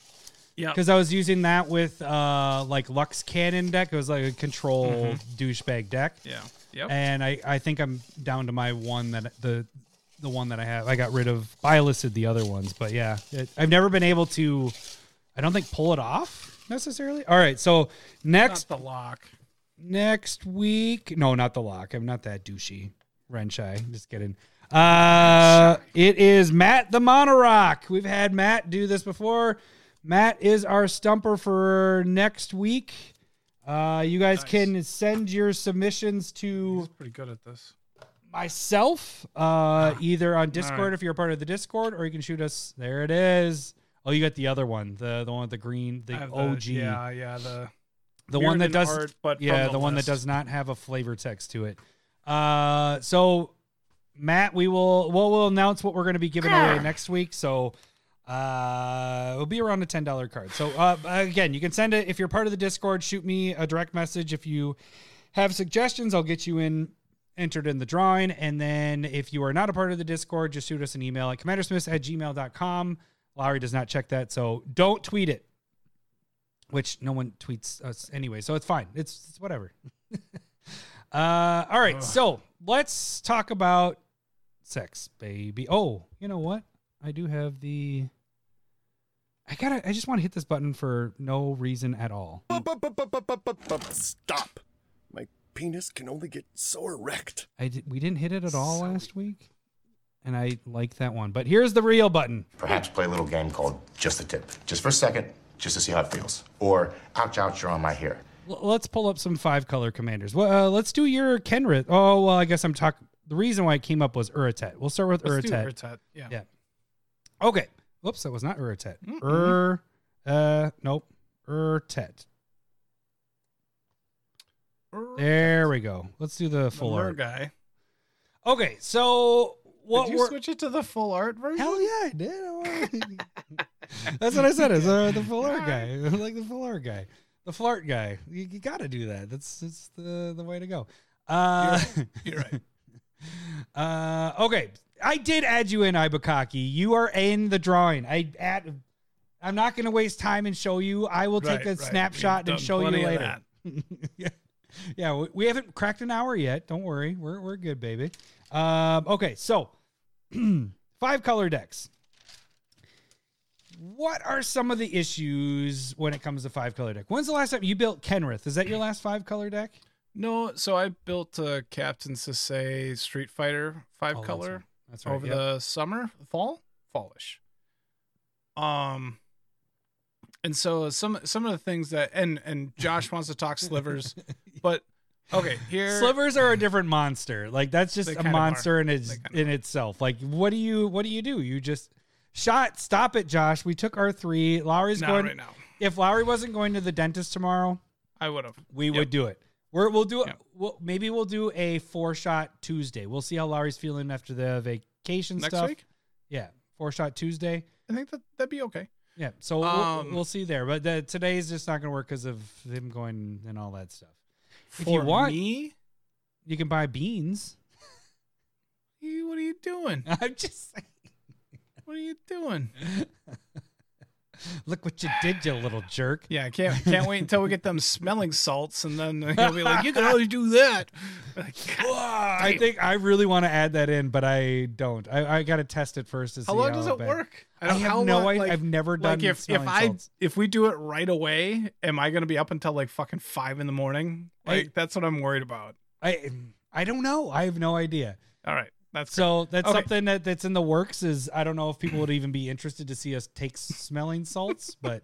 Yeah. because I was using that with uh like Lux Cannon deck. It was like a control Mm-hmm. douchebag deck, Yeah. Yep. and I I think I'm down to my one that the the one that I have. I got rid of. I listed the other ones, but yeah, it, I've never been able to. I don't think pull it off. necessarily. All right, so next Not the lock. Next week. No, not the lock. I'm not that douchey. Renshai. Just kidding. Uh, it is Matt the Monorock. We've had Matt do this before. Matt is our stumper for next week. Uh, you guys Nice. can send your submissions to He's pretty good at this. myself, uh, either on Discord right. if you're a part of the Discord, or you can shoot us. There it is. Oh, you got the other one, the the one with the green, the OG, yeah, yeah. The the one that does art, but yeah, the, one that does not have a flavor text to it. Uh, so Matt, we will we'll, we'll announce what we're going to be giving away next week. So uh, it'll be around a ten dollar card. So uh, again, you can send it if you're part of the Discord. Shoot me a direct message if you have suggestions. I'll get you in entered in the drawing. And then if you are not a part of the Discord, just shoot us an email at commandersmiths at gmail.com. Lowry does not check that, so don't tweet it. Which no one tweets us anyway, so it's fine. It's, it's whatever. uh, all right, so let's talk about sex, baby. Oh, you know what? I do have the. I gotta. I just want to hit this button for no reason at all. Stop. My penis can only get so erect. I did, we didn't hit it at all last week, and I like that one. But here's the real button. Perhaps play a little game called Just a Tip. Just for a second, just to see how it feels. Or, ouch, ouch, you're on my hair. L- let's pull up some five color commanders. Well, uh, let's do your Kenrith. Oh, well, I guess I'm talking. The reason why it came up was Urtet. We'll start with Let's do Urtet. Yeah. Yeah. Okay. Whoops, that was not Urtet. Ur, uh, nope. Urtet. There we go. Let's do the The full Mer art. guy. Okay, so what Did you we're switch it to the full art version? Hell yeah, I did. That's what I said. Is uh, the full art guy, like the full art guy, the flirt guy. You, you got to do that. That's that's the the way to go. Uh, You're right. uh, okay, I did add you in Ibukaki. You are in the drawing. I add. I'm not going to waste time and show you. I will take Right, a right. snapshot We've and show you later. yeah, yeah. We, we haven't cracked an hour yet. Don't worry. We're we're good, baby. Um, okay, so five color decks. What are some of the issues when it comes to five color deck? When's the last time you built Kenrith? Is that your last five color deck? No, so I built a Captain Sisay Street Fighter five Oh, that's color right. That's right. over yep. the summer, fall, fallish. Um, and so some some of the things that and and Josh wants to talk slivers, but okay, here Slivers are a different monster. Like that's just a monster are. in its in itself. Like what do you what do you do? You just shot. Stop it, Josh. We took our three. Lowry's Not going. right now. If Lowry wasn't going to the dentist tomorrow, I would have. we Yep. would do it. We're, we'll do it. Yep. We'll, maybe we'll do a four shot Tuesday. We'll see how Lowry's feeling after the vacation Next stuff. week, Yeah, four shot Tuesday. I think that that'd be okay. Yeah, so we'll, Um, we'll see there. But the, today's just not going to work because of him going and all that stuff. If For you want, me, you can buy beans. you- what are you doing? I'm just. What are you doing? Look what you did, you little jerk. Yeah, I can't can't wait until we get them smelling salts, and then he'll be like, "You can only do that." Like, I think I really want to add that in, but I don't. I, I got to test it first to see How long does it bad- work? I, don't- have no idea. like- I've never done like if if I salts. if we do it right away, am I gonna be up until like fucking five in the morning? Like I- that's what I'm worried about. I I don't know. I have no idea. All right, that's So that's Okay. something that, that's in the works. Is I don't know if people would even be interested to see us take smelling salts, but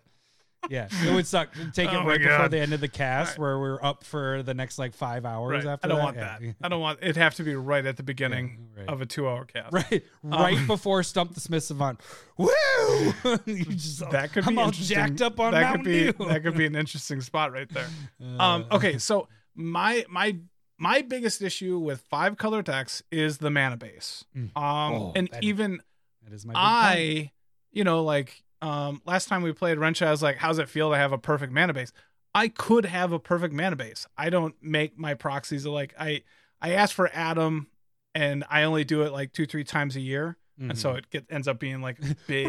yeah, it would suck. Take Oh it my right before the end of the cast, Right. where we're up for the next like five hours right. after I don't that. want Yeah. that. I don't want it. Have to be right at the beginning right. of a two-hour cast. Right, right before Stump the Smith Savant. Woo! you just, That could I'm be all jacked up on that Mountain could be Dew. that could be an interesting spot right there. Uh, Um, okay, so my my my biggest issue with five color decks is the mana base. Um, Oh, and that- even that is my big point. I, you know, like um, last time we played Wrench, I was like, "How's it feel to have a perfect mana base?" I could have a perfect mana base. I don't make my proxies like I I ask for Adam, and I only do it like two three times a year, and so it get, ends up being like big.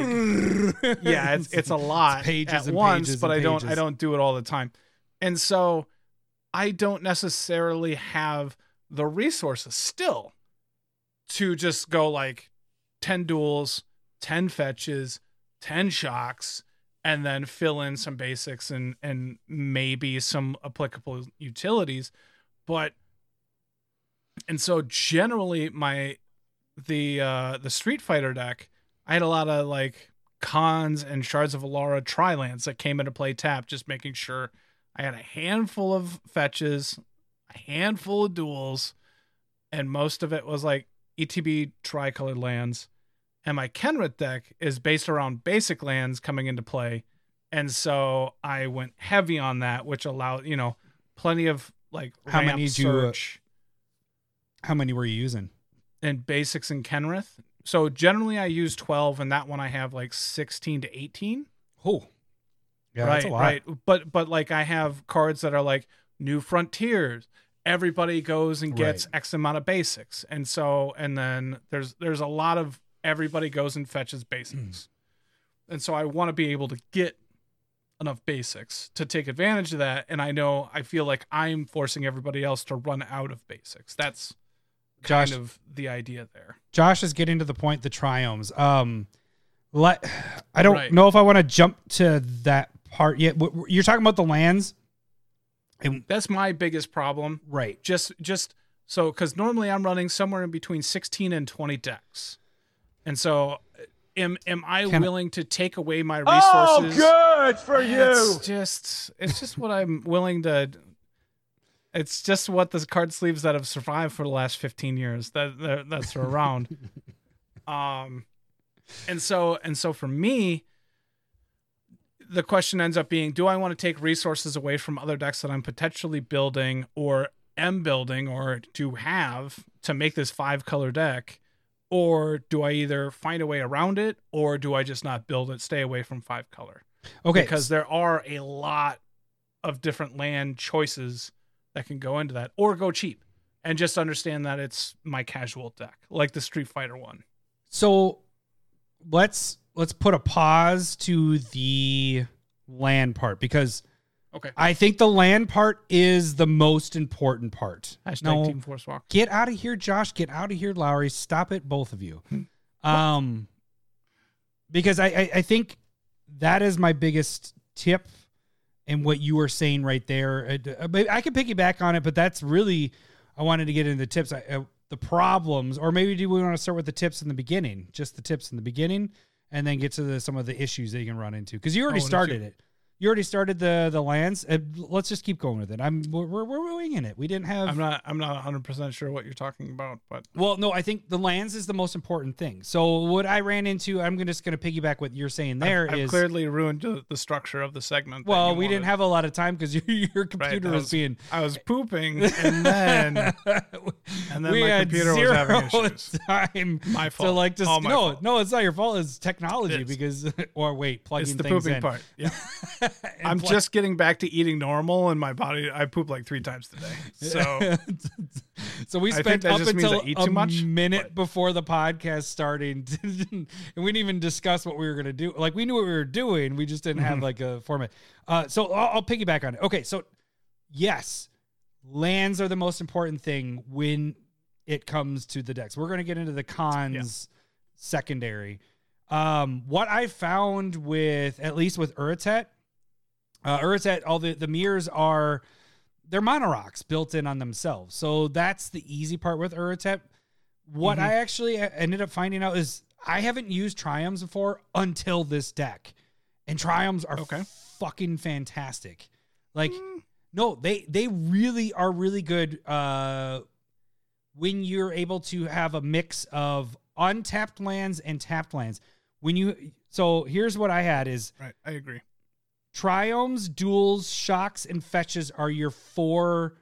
yeah, it's it's a lot pages at and once, pages but and I don't I don't do it all the time, and so I don't necessarily have the resources still to just go like ten duels, ten fetches, ten shocks, and then fill in some basics and and maybe some applicable utilities. But and so generally my the uh the street fighter deck i had a lot of like Khans and shards of alara tri-lands that came into play tap just making sure i had a handful of fetches a handful of duels and most of it was like etb tricolored lands. And my kenrith deck is based around basic lands coming into play. And so i went heavy on that which allowed you know plenty of like How many did you, uh, How many were you using? and basics in kenrith. So generally i use 12 and that one i have like 16 to 18 Oh, yeah, right that's a lot. right but but like i have cards that are like new frontiers everybody goes and gets Right. x amount of basics and so and then there's there's a lot of everybody goes and fetches basics and so i want to be able to get enough basics to take advantage of that and i know i feel like i'm forcing everybody else to run out of basics that's kind of the idea there Josh is getting to the point. The triomes. Um, let I don't Right. know if I want to jump to that part yet. W- w- You're talking about the lands, and that's my biggest problem right. just just so because normally i'm running somewhere in between 16 and 20 decks and so am am i Can- willing to take away my resources Oh, good for you. it's just it's just what i'm willing to it's just what the card sleeves that have survived for the last 15 years that, that that's around um and so and so for me the question ends up being do i want to take resources away from other decks that i'm potentially building or am building or to have to make this five color deck? Or do i either find a way around it or do i just not build it stay away from five color? Okay, because there are a lot of different land choices that can go into that or go cheap and just understand that it's my casual deck like the street fighter one. So let's let's put a pause to the land part because okay I think the land part is the most important part. hashtag No, team force walk get out of here, Josh. Get out of here, Lowry. Stop it, both of you. Um, because I, I I think that is my biggest tip, and what you were saying right there. Uh, I can piggyback on it, but that's really I wanted to get into the tips. I, uh, the problems, or maybe do we want to start with the tips in the beginning? Just the tips in the beginning, and then get to the, some of the issues that you can run into because you already Oh, started you- it. You already started the the lands. Uh, let's just keep going with it. I'm we're, we're, winging it. We didn't have. i'm not i'm not 100% sure what you're talking about but Well, no, I think the lands is the most important thing. So what I ran into, I'm gonna- just going to piggyback what you're saying There I've, is I've clearly ruined the, structure of the segment well, we didn't have a lot of time because your, your Right, computer I was, being. i was pooping and then and then we my had computer was having issues time My to fault. like just no fault. no it's not your fault it's technology It's- because or wait plugging it's the things pooping in. part yeah i'm just getting back to eating normal and my body i poop like three times today so so we spent up just means I until a much, minute but- before the podcast starting, and we didn't even discuss what we were going to do. Like we knew what we were doing, we just didn't have Mm-hmm. like a format. Uh, so I'll, I'll piggyback on it. Okay, so yes, lands are the most important thing when it comes to the decks. We're going to get into the cons secondary. Um, what I found with at least with Urtet, uh, all the the Myrs are they're mana rocks built in on themselves. So that's the easy part with Urtet. What Mm-hmm. I actually ended up finding out is I haven't used Triomes before until this deck. And Triomes are Okay. fucking fantastic. Like no, they they really are really good uh when you're able to have a mix of untapped lands and tapped lands. When you so here's what I had is right i agree Triomes, duels, shocks, and fetches are your four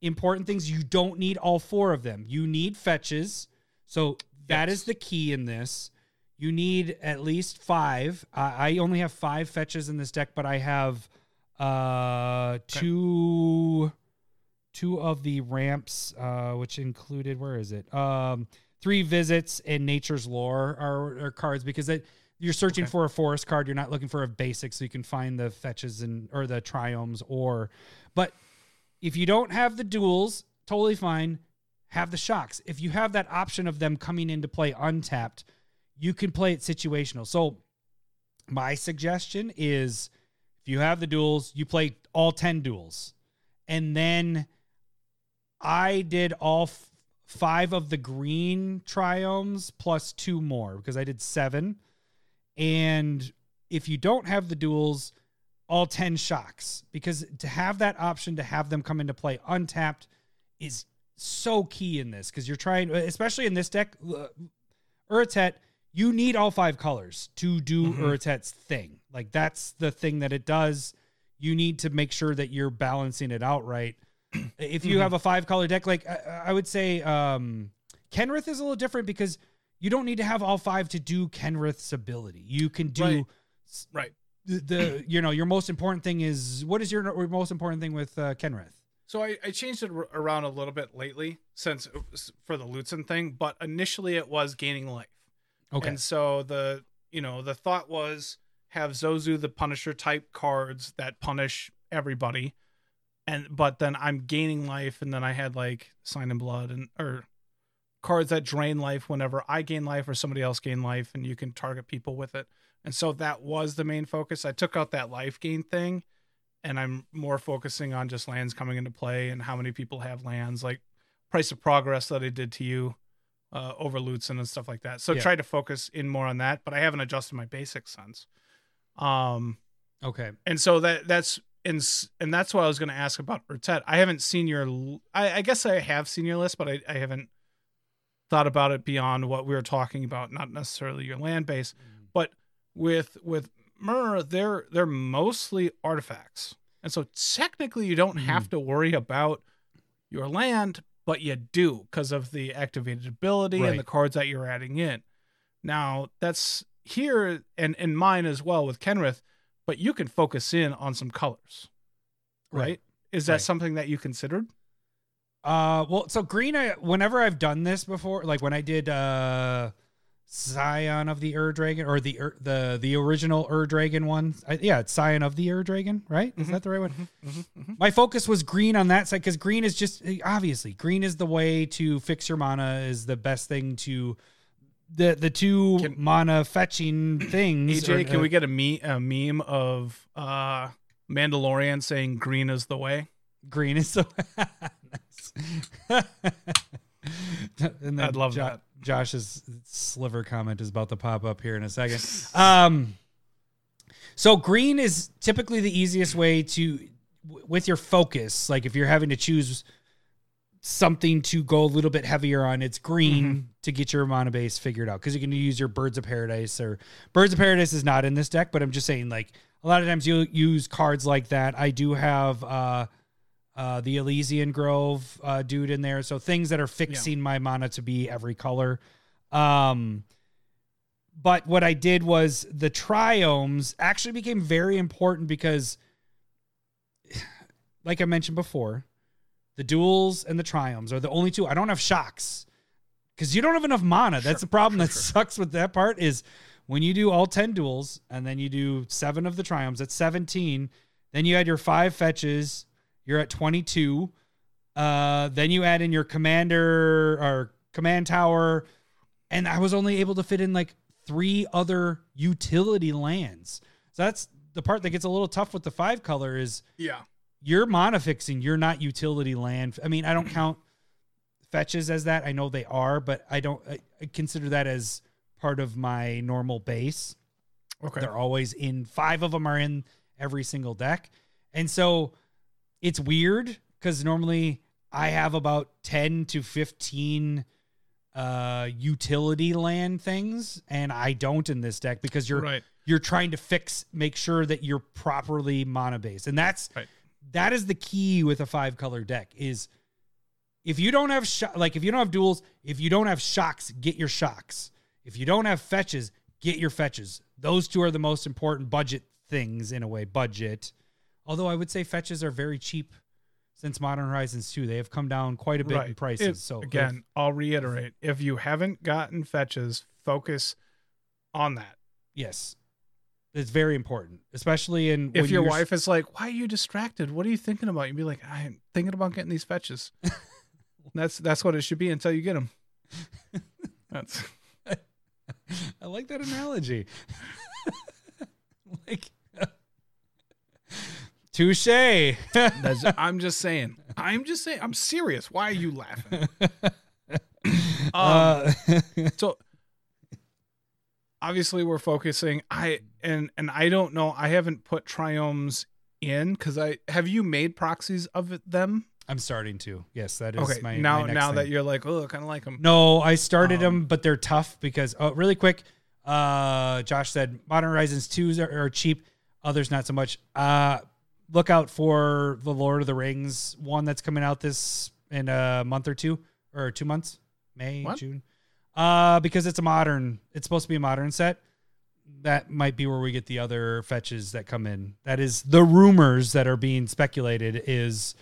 important things. You don't need all four of them. You need fetches. So that is Yes. the key in this. You need at least five. Uh, I only have five fetches in this deck, but I have uh two two of the ramps, uh, which included where is it? Um, three visits and nature's lore are, are cards because it, you're searching Okay. for a forest card. You're not looking for a basic, so you can find the fetches and or the triomes or. But if you don't have the duels, totally fine. Have the shocks. If you have that option of them coming into play untapped, you can play it situational. So my suggestion is if you have the duels, you play all 10 duels. And then I did all f- five of the green triomes plus two more because I did seven. And if you don't have the duels, all 10 shocks because to have that option to have them come into play untapped is so key in this because you're trying, especially in this deck, uh, Urtet, you need all five colors to do Mhm. Urtet's thing. Like that's the thing that it does. You need to make sure that you're balancing it out right. if you Mhm. have a five color deck, like I, I would say, um, Kenrith is a little different because you don't need to have all five to do Kenrith's ability. You can do Right. Right. the, the you know your most important thing is what is your most important thing with uh, Kenrith? So I, I changed it around a little bit lately since for the Lutsen thing, but initially it was gaining life. Okay, And so the you know the thought was have Zozu the Punisher type cards that punish everybody, and but then I'm gaining life, and then I had like Sanguine Bond and or cards that drain life whenever I gain life or somebody else gain life, and you can target people with it. And so that was the main focus. I took out that life gain thing, and I'm more focusing on just lands coming into play and how many people have lands, like price of progress that I did to you uh, over Lutsen and stuff like that. So Yeah. try to focus in more on that, but I haven't adjusted my basic sense. Um, okay, and so that that's and and that's what I was going to ask about Urtet. I haven't seen your. I guess I have seen your list, but I, I haven't thought about it beyond what we were talking about. Not necessarily your land base, mm-hmm. but with with Myr, they're they're mostly artifacts, and so technically you don't have mm. to worry about your land, but you do because of the activated ability Right. and the cards that you're adding in. Now that's here and in mine as well with Kenrith, but you can focus in on some colors, right? Right. Is that Right. something that you considered? Uh, well, so green. I whenever I've done this before, like when I did uh, Scion of the Ur Dragon or the Ur, the the original Ur Dragon one. I, yeah, it's Scion of the Ur Dragon, right? Is that the right one? My focus was green on that side because green is just obviously green is the way to fix your mana. Is the best thing to the the two Can- mana fetching things. AJ, or, can uh, we get a, me- a meme of uh, Mandalorian saying "green is the way"? green is so and then I'd love Jo- that. Josh's sliver comment is about to pop up here in a second. Um, so green is typically the easiest way to, w- with your focus. Like if you're having to choose something to go a little bit heavier on, it's green Mm-hmm. to get your mana base figured out because you can use your Birds of Paradise or Birds of Paradise is not in this deck, but I'm just saying like a lot of times you'll use cards like that. I do have uh uh, the Elysian Grove uh, dude in there. So things that are fixing my mana to be every color. Um, but what I did was the triomes actually became very important because, like I mentioned before, the duels and the triomes are the only two. I don't have shocks because you don't have enough mana. That's the problem that sucks with that part is when you do all 10 duels and then you do seven of the triomes, that's 17. Then you add your five fetches, you're at 22. Uh, then you add in your commander or command tower, and I was only able to fit in like three other utility lands. So that's the part that gets a little tough with the five color is Yeah. you're mana fixing, you're not utility land. I mean, I don't count fetches as that. I know they are, but I don't I consider that as part of my normal base. Okay. They're always in five of them are in every single deck. And so it's weird because normally I have about 10 to 15 uh utility land things and I don't in this deck because you're Right. you're trying to fix make sure that you're properly mana based. And that's Right. that is the key with a five color deck is if you don't have sho- like if you don't have duels, if you don't have shocks, get your shocks. If you don't have fetches, get your fetches. Those two are the most important budget things in a way. Budget, although I would say fetches are very cheap since Modern Horizons 2. They have come down quite a bit in prices. If- so again, I'll reiterate: if you haven't gotten fetches, focus on that. yes, it's very important, especially in If your wife is like, "Why are you distracted? What are you thinking about?" You'd be like, "I'm thinking about getting these fetches." that's that's what it should be until you get them. That's I like that analogy. like, touche. I'm just saying. I'm just saying. I'm serious. Why are you laughing? Um, Uh, so obviously we're focusing. I and and I don't know. I haven't put triomes in because I have you made proxies of them. I'm starting to. Yes, that is Okay, my now my now thing. that you're like, oh, I kind of like them. No, I started Um, them, but they're tough because oh, really quick. Uh, Josh said Modern Horizons twos are, are cheap, others not so much. Uh, look out for the Lord of the Rings one that's coming out this in a month or two or two months, May What? June. Uh, because it's a modern. It's supposed to be a modern set. That might be where we get the other fetches that come in. That is the rumors that are being speculated. Is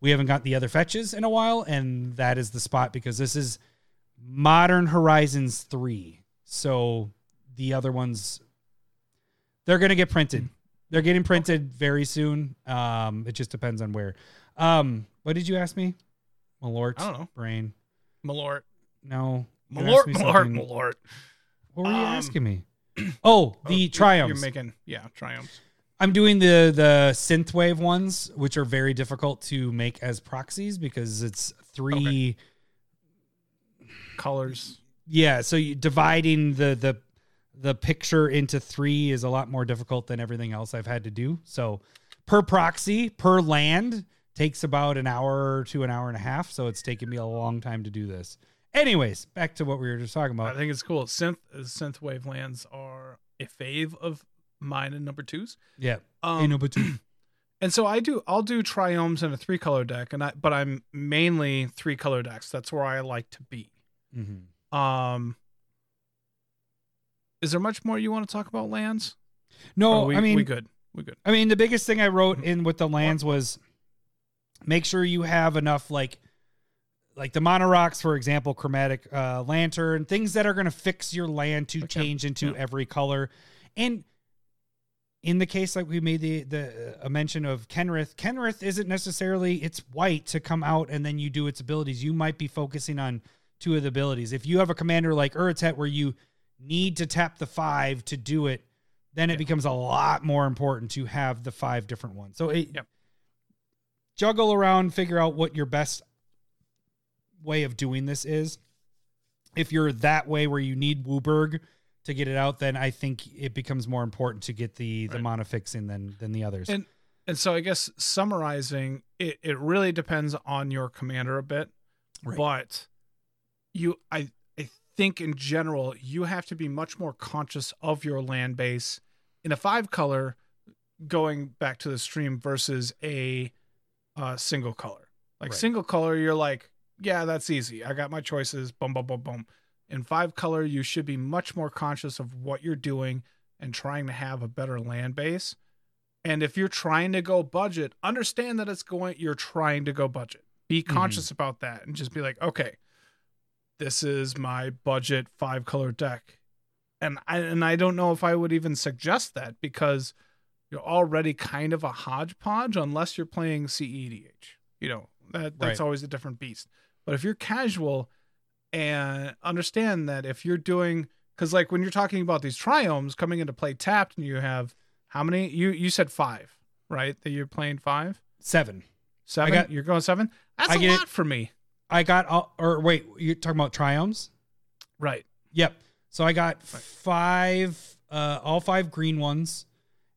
we haven't got the other fetches in a while, and that is the spot because this is Modern Horizons 3. So the other ones they're going to get printed. They're getting printed very soon. Um it just depends on where. Um what did you ask me? Malort. I don't know. Brain. Malort, No. Malort, Malort. Malort. What were you Um, asking me? Oh, the Oh, triomes. You're making yeah triomes. I'm doing the the synthwave ones, which are very difficult to make as proxies because it's three. Colors. Yeah, so you, dividing the the the picture into three is a lot more difficult than everything else I've had to do. So per proxy per land takes about an hour to an hour and a half. So it's taken me a long time to do this. Anyways, back to what we were just talking about. I think it's cool. Synth synth wave lands are a fave of mine and number twos. Yeah, Um, but two. And so I do I'll do triomes in a three color deck and I but I'm mainly three color decks. That's where I like to be. Mhm. Um Is there much more you want to talk about lands? No, we, I mean we good. We good. I mean, the biggest thing I wrote in with the lands was make sure you have enough like like the mana rocks, for example, chromatic uh, lantern, things that are going to fix your land to Okay. change into Yeah. every color. And in the case like we made the the a mention of Kenrith, Kenrith isn't necessarily it's white to come out and then you do its abilities. You might be focusing on two of the abilities. If you have a commander like Urtet where you need to tap the five to do it, then it becomes a lot more important to have the five different ones. So it, Yep. juggle around, figure out what your best way of doing this is. If you're that way where you need Wooburg to get it out, then I think it becomes more important to get the the Right. monofix in than than the others. And and so I guess summarizing, it, it really depends on your commander a bit. Right. But you I think in general you have to be much more conscious of your land base in a five color going back to the stream versus a uh, single color. Like Right. single color, you're like, yeah, that's easy. I got my choices. Boom, boom, boom, boom. In five color, you should be much more conscious of what you're doing and trying to have a better land base. And if you're trying to go budget, understand that it's going. You're trying to go budget. Be conscious about that and just be like, okay, this is my budget five color deck. And I and I don't know if I would even suggest that because you're already kind of a hodgepodge unless you're playing CEDH. You know, that that's Right. always a different beast. But if you're casual and understand that if you're doing because like when you're talking about these triomes coming into play tapped and you have how many you you said five, right? That you're playing five? Seven. Seven? got- you're going seven? That's I a lot for me. I got all, or wait, you're talking about triomes? Right. Yep. So I got five, uh, all five green ones,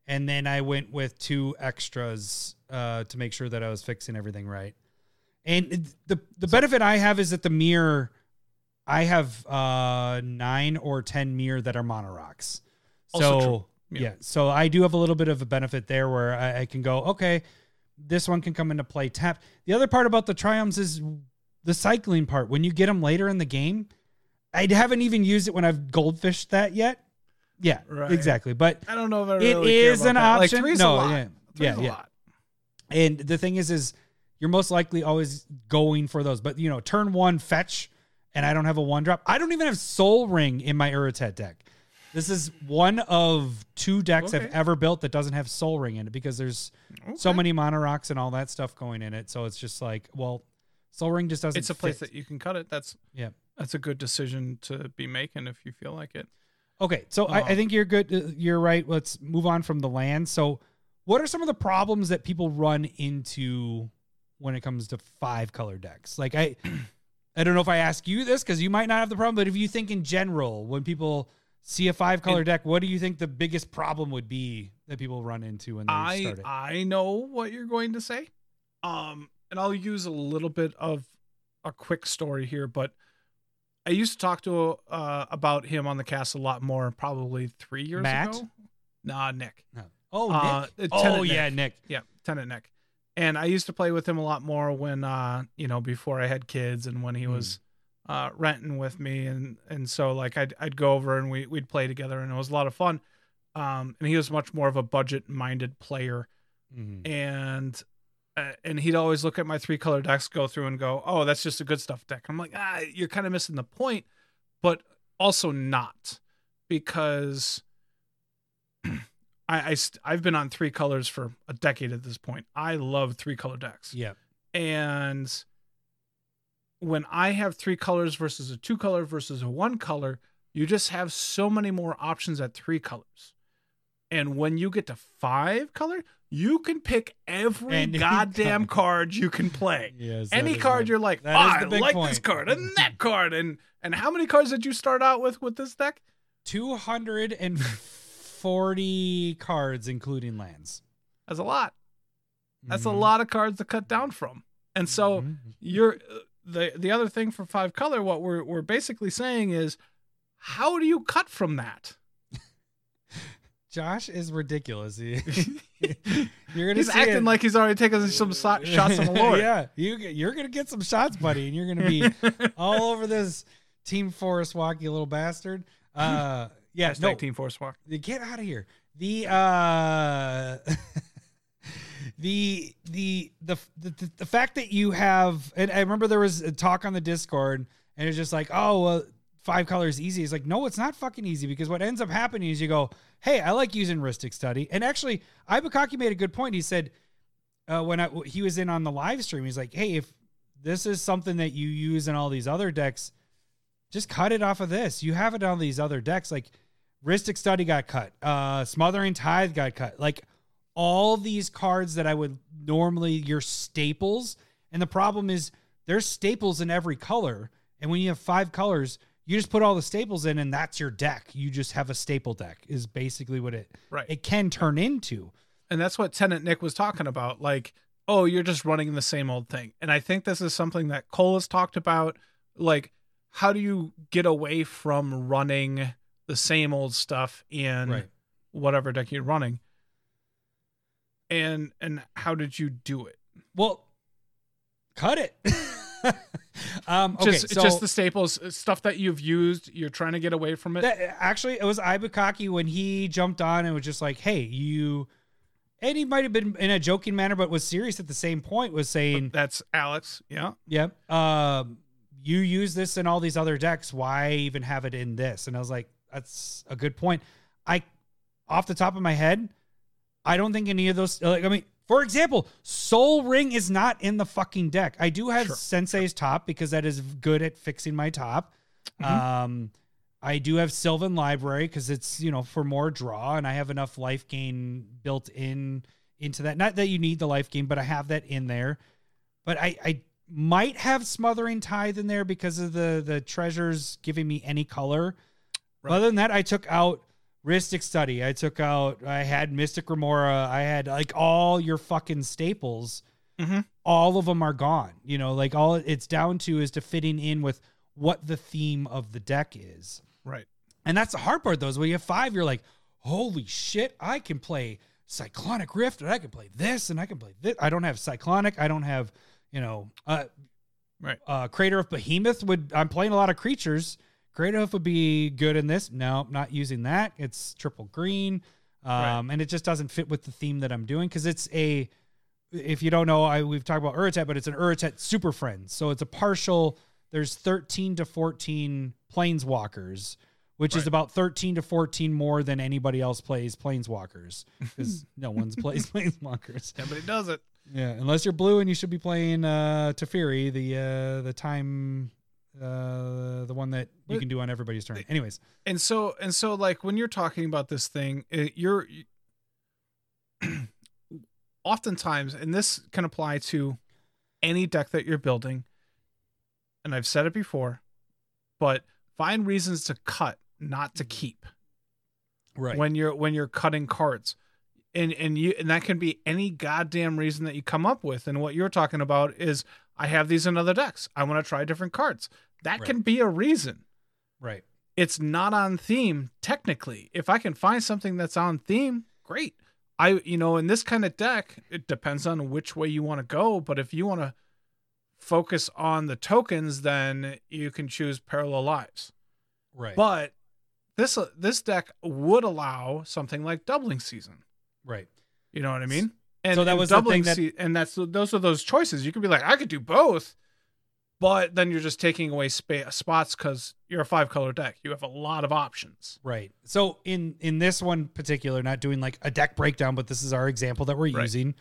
and then I went with two extras uh, to make sure that I was fixing everything right. And the the benefit I have is that the Myr, I have uh, nine or ten Myr that are mana rocks. So yeah. Yeah. so I do have a little bit of a benefit there where I, I can go, okay, this one can come into play tap. The other part about the triomes is the cycling part. When you get them later in the game, I haven't even used it when I've goldfished that yet. Yeah, Right. exactly. But I don't know if I really care is an that. option. Like No, yeah. Yeah, a yeah. lot. and the thing is, is you're most likely always going for those. But you know, turn one fetch, and I don't have a one drop. I don't even have Sol Ring in my Urtet deck. This is one of two decks I've ever built that doesn't have Sol Ring in it because there's so many mana rocks and all that stuff going in it. So it's just like, well, Sol Ring just doesn't. It's a place fit. that you can cut it. That's yeah. that's a good decision to be making if you feel like it. Okay, so I, I Um, think you're good. uh, You're right. Let's move on from the land. So, what are some of the problems that people run into when it comes to five color decks? Like I, I don't know if I ask you this because you might not have the problem, but if you think in general, when people see a five color deck, what do you think the biggest problem would be that people run into when they I start it? I know what you're going to say. Um, and I'll use a little bit of a quick story here, but I used to talk to uh about him on the cast a lot more, probably three years Matt? ago. Nah, Nick. No. oh, uh, Nick. uh, Tenant oh yeah, Nick. Nick. Yeah, Tenant Nick. And I used to play with him a lot more when uh, you know, before I had kids and when he Hmm. was uh renting with me and and so like I'd I'd go over and we we'd play together and it was a lot of fun. Um and he was much more of a budget minded player Mhm. and and he'd always look at my three color decks go through and go, "Oh, that's just a good stuff deck." I'm like, "Ah, you're kind of missing the point." But also not because I, I st- I've been on three colors for a decade at this point. I love three color decks. Yeah. And when I have three colors versus a two color versus a one color, you just have so many more options at three colors. And when you get to five color, you can pick every Any goddamn color. card you can play. Yes, Any card you're like, oh, I like this card and that card. And and how many cards did you start out with with this deck? 240 cards, including lands. That's a lot. That's a Mhm. lot of cards to cut down from. And so Mhm. you're uh, the the other thing for five color what we're we're basically saying is how do you cut from that Josh is ridiculous. He- you're gonna he's acting it. like he's already taken some so- shots on the lord yeah, you you're gonna get some shots, buddy, and you're gonna be all over this Team Forest Walk, you little bastard. Uh, yeah, Hashtag no, team force walk get out of here. The uh, the, the the the the fact that you have, and I remember there was a talk on the Discord, and it's just like, oh, well, five colors easy. It's like, no, it's not fucking easy because what ends up happening is you go, hey, I like using Rhystic Study, and actually, Ibukaki made a good point. He said uh, when I, he was in on the live stream, he's like, hey, if this is something that you use in all these other decks, just cut it off of this. You have it on these other decks. Like Rhystic Study got cut. Uh Smothering Tithe got cut. Like all these cards that I would normally your staples. And the problem is there's staples in every color. And when you have five colors, you just put all the staples in and that's your deck. You just have a staple deck is basically what it Right. it can turn into. and that's what tenant nick was talking about like oh you're just running the same old thing and i think this is something that cole has talked about like how do you get away from running the same old stuff in Right. whatever deck you're running and and how did you do it Well, cut it. um okay, just so just the staples uh, stuff that you've used you're trying to get away from it That, actually, it was Ibukaki when he jumped on and was just like, "Hey, you," and he might have been in a joking manner, but was serious at the same point. Was saying, that's alex yeah "Yep, um, you use this in all these other decks. Why even have it in this?" And I was like, "That's a good point." I, off the top of my head, I don't think any of those. Like, I mean, for example, Sol Ring is not in the fucking deck. I do have Sure. Sensei's top because that is good at fixing my top. Mm-hmm. Um, I do have Sylvan Library because it's you know for more draw, and I have enough life gain built in into that. Not that you need the life gain, but I have that in there. But I I might have Smothering Tithe in there because of the the treasures giving me any color. Right. Other than that, I took out Rhystic Study. I took out. I had Mystic Remora. I had like all your fucking staples. Mhm. All of them are gone. You know, like all it's down to is to fitting in with what the theme of the deck is. right And that's the hard part, though, is when you have five, you're like, holy shit, I can play Cyclonic Rift, and I can play this, and I can play this. I don't have Cyclonic. I don't have, you know, uh, Right. uh, Craterhoof Behemoth would. I'm playing a lot of creatures. Craterhoof would be good in this. No, not using that. It's triple green, um, Right. and it just doesn't fit with the theme that I'm doing because it's a. If you don't know, I we've talked about Urtet, but it's an Urtet Super Friends. So it's a partial. There's 13 to 14 planeswalkers, which is about 13 to 14 more than anybody else plays planeswalkers because no one's plays planeswalkers. Nobody does it. Yeah, unless you're blue and you should be playing uh Teferi, the uh the time Uh, the one that you can do on everybody's turn. Anyways, and so and so like when you're talking about this thing it, you're oftentimes and this can apply to any deck that you're building and i've said it before but find reasons to cut not to keep. Right. when you're when you're cutting cards. And and you and that can be any goddamn reason that you come up with. And what you're talking about is i have these in other decks i want to try different cards that Right. can be a reason right. it's not on theme technically. If I can find something that's on theme, great. I you know, in this kind of deck, it depends on which way you want to go, but if you want to focus on the tokens, then you can choose parallel lives. Right. But this uh, this deck would allow something like doubling season. right. You know what I mean? And So that and was the doubling thing that- and that's those are those choices. You could be like, I could do both, but then you're just taking away spa- spots because you're a five color deck. You have a lot of options. Right. So in in this one particular, not doing like a deck breakdown, but this is our example that we're Right. using.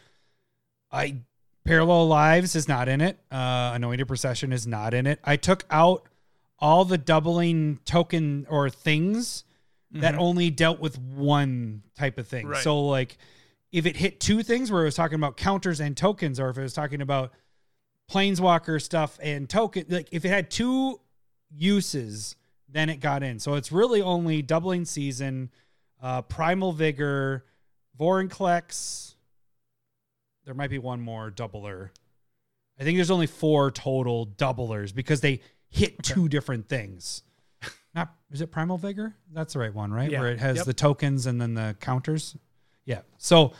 I parallel lives is not in it. Uh, anointed procession is not in it. I took out all the doubling token or things that Mhm. only dealt with one type of thing. Right. So like if it hit two things where it was talking about counters and tokens, or if it was talking about planeswalker stuff and token, like if it had two uses, then it got in. So it's really only doubling season, uh, primal vigor, Vorinclex. There might be one more doubler. I think there's only four total doublers because they hit two different things. Not is it primal vigor? That's the right one, right? Yeah. Where it has Yep. the tokens and then the counters. Yeah. So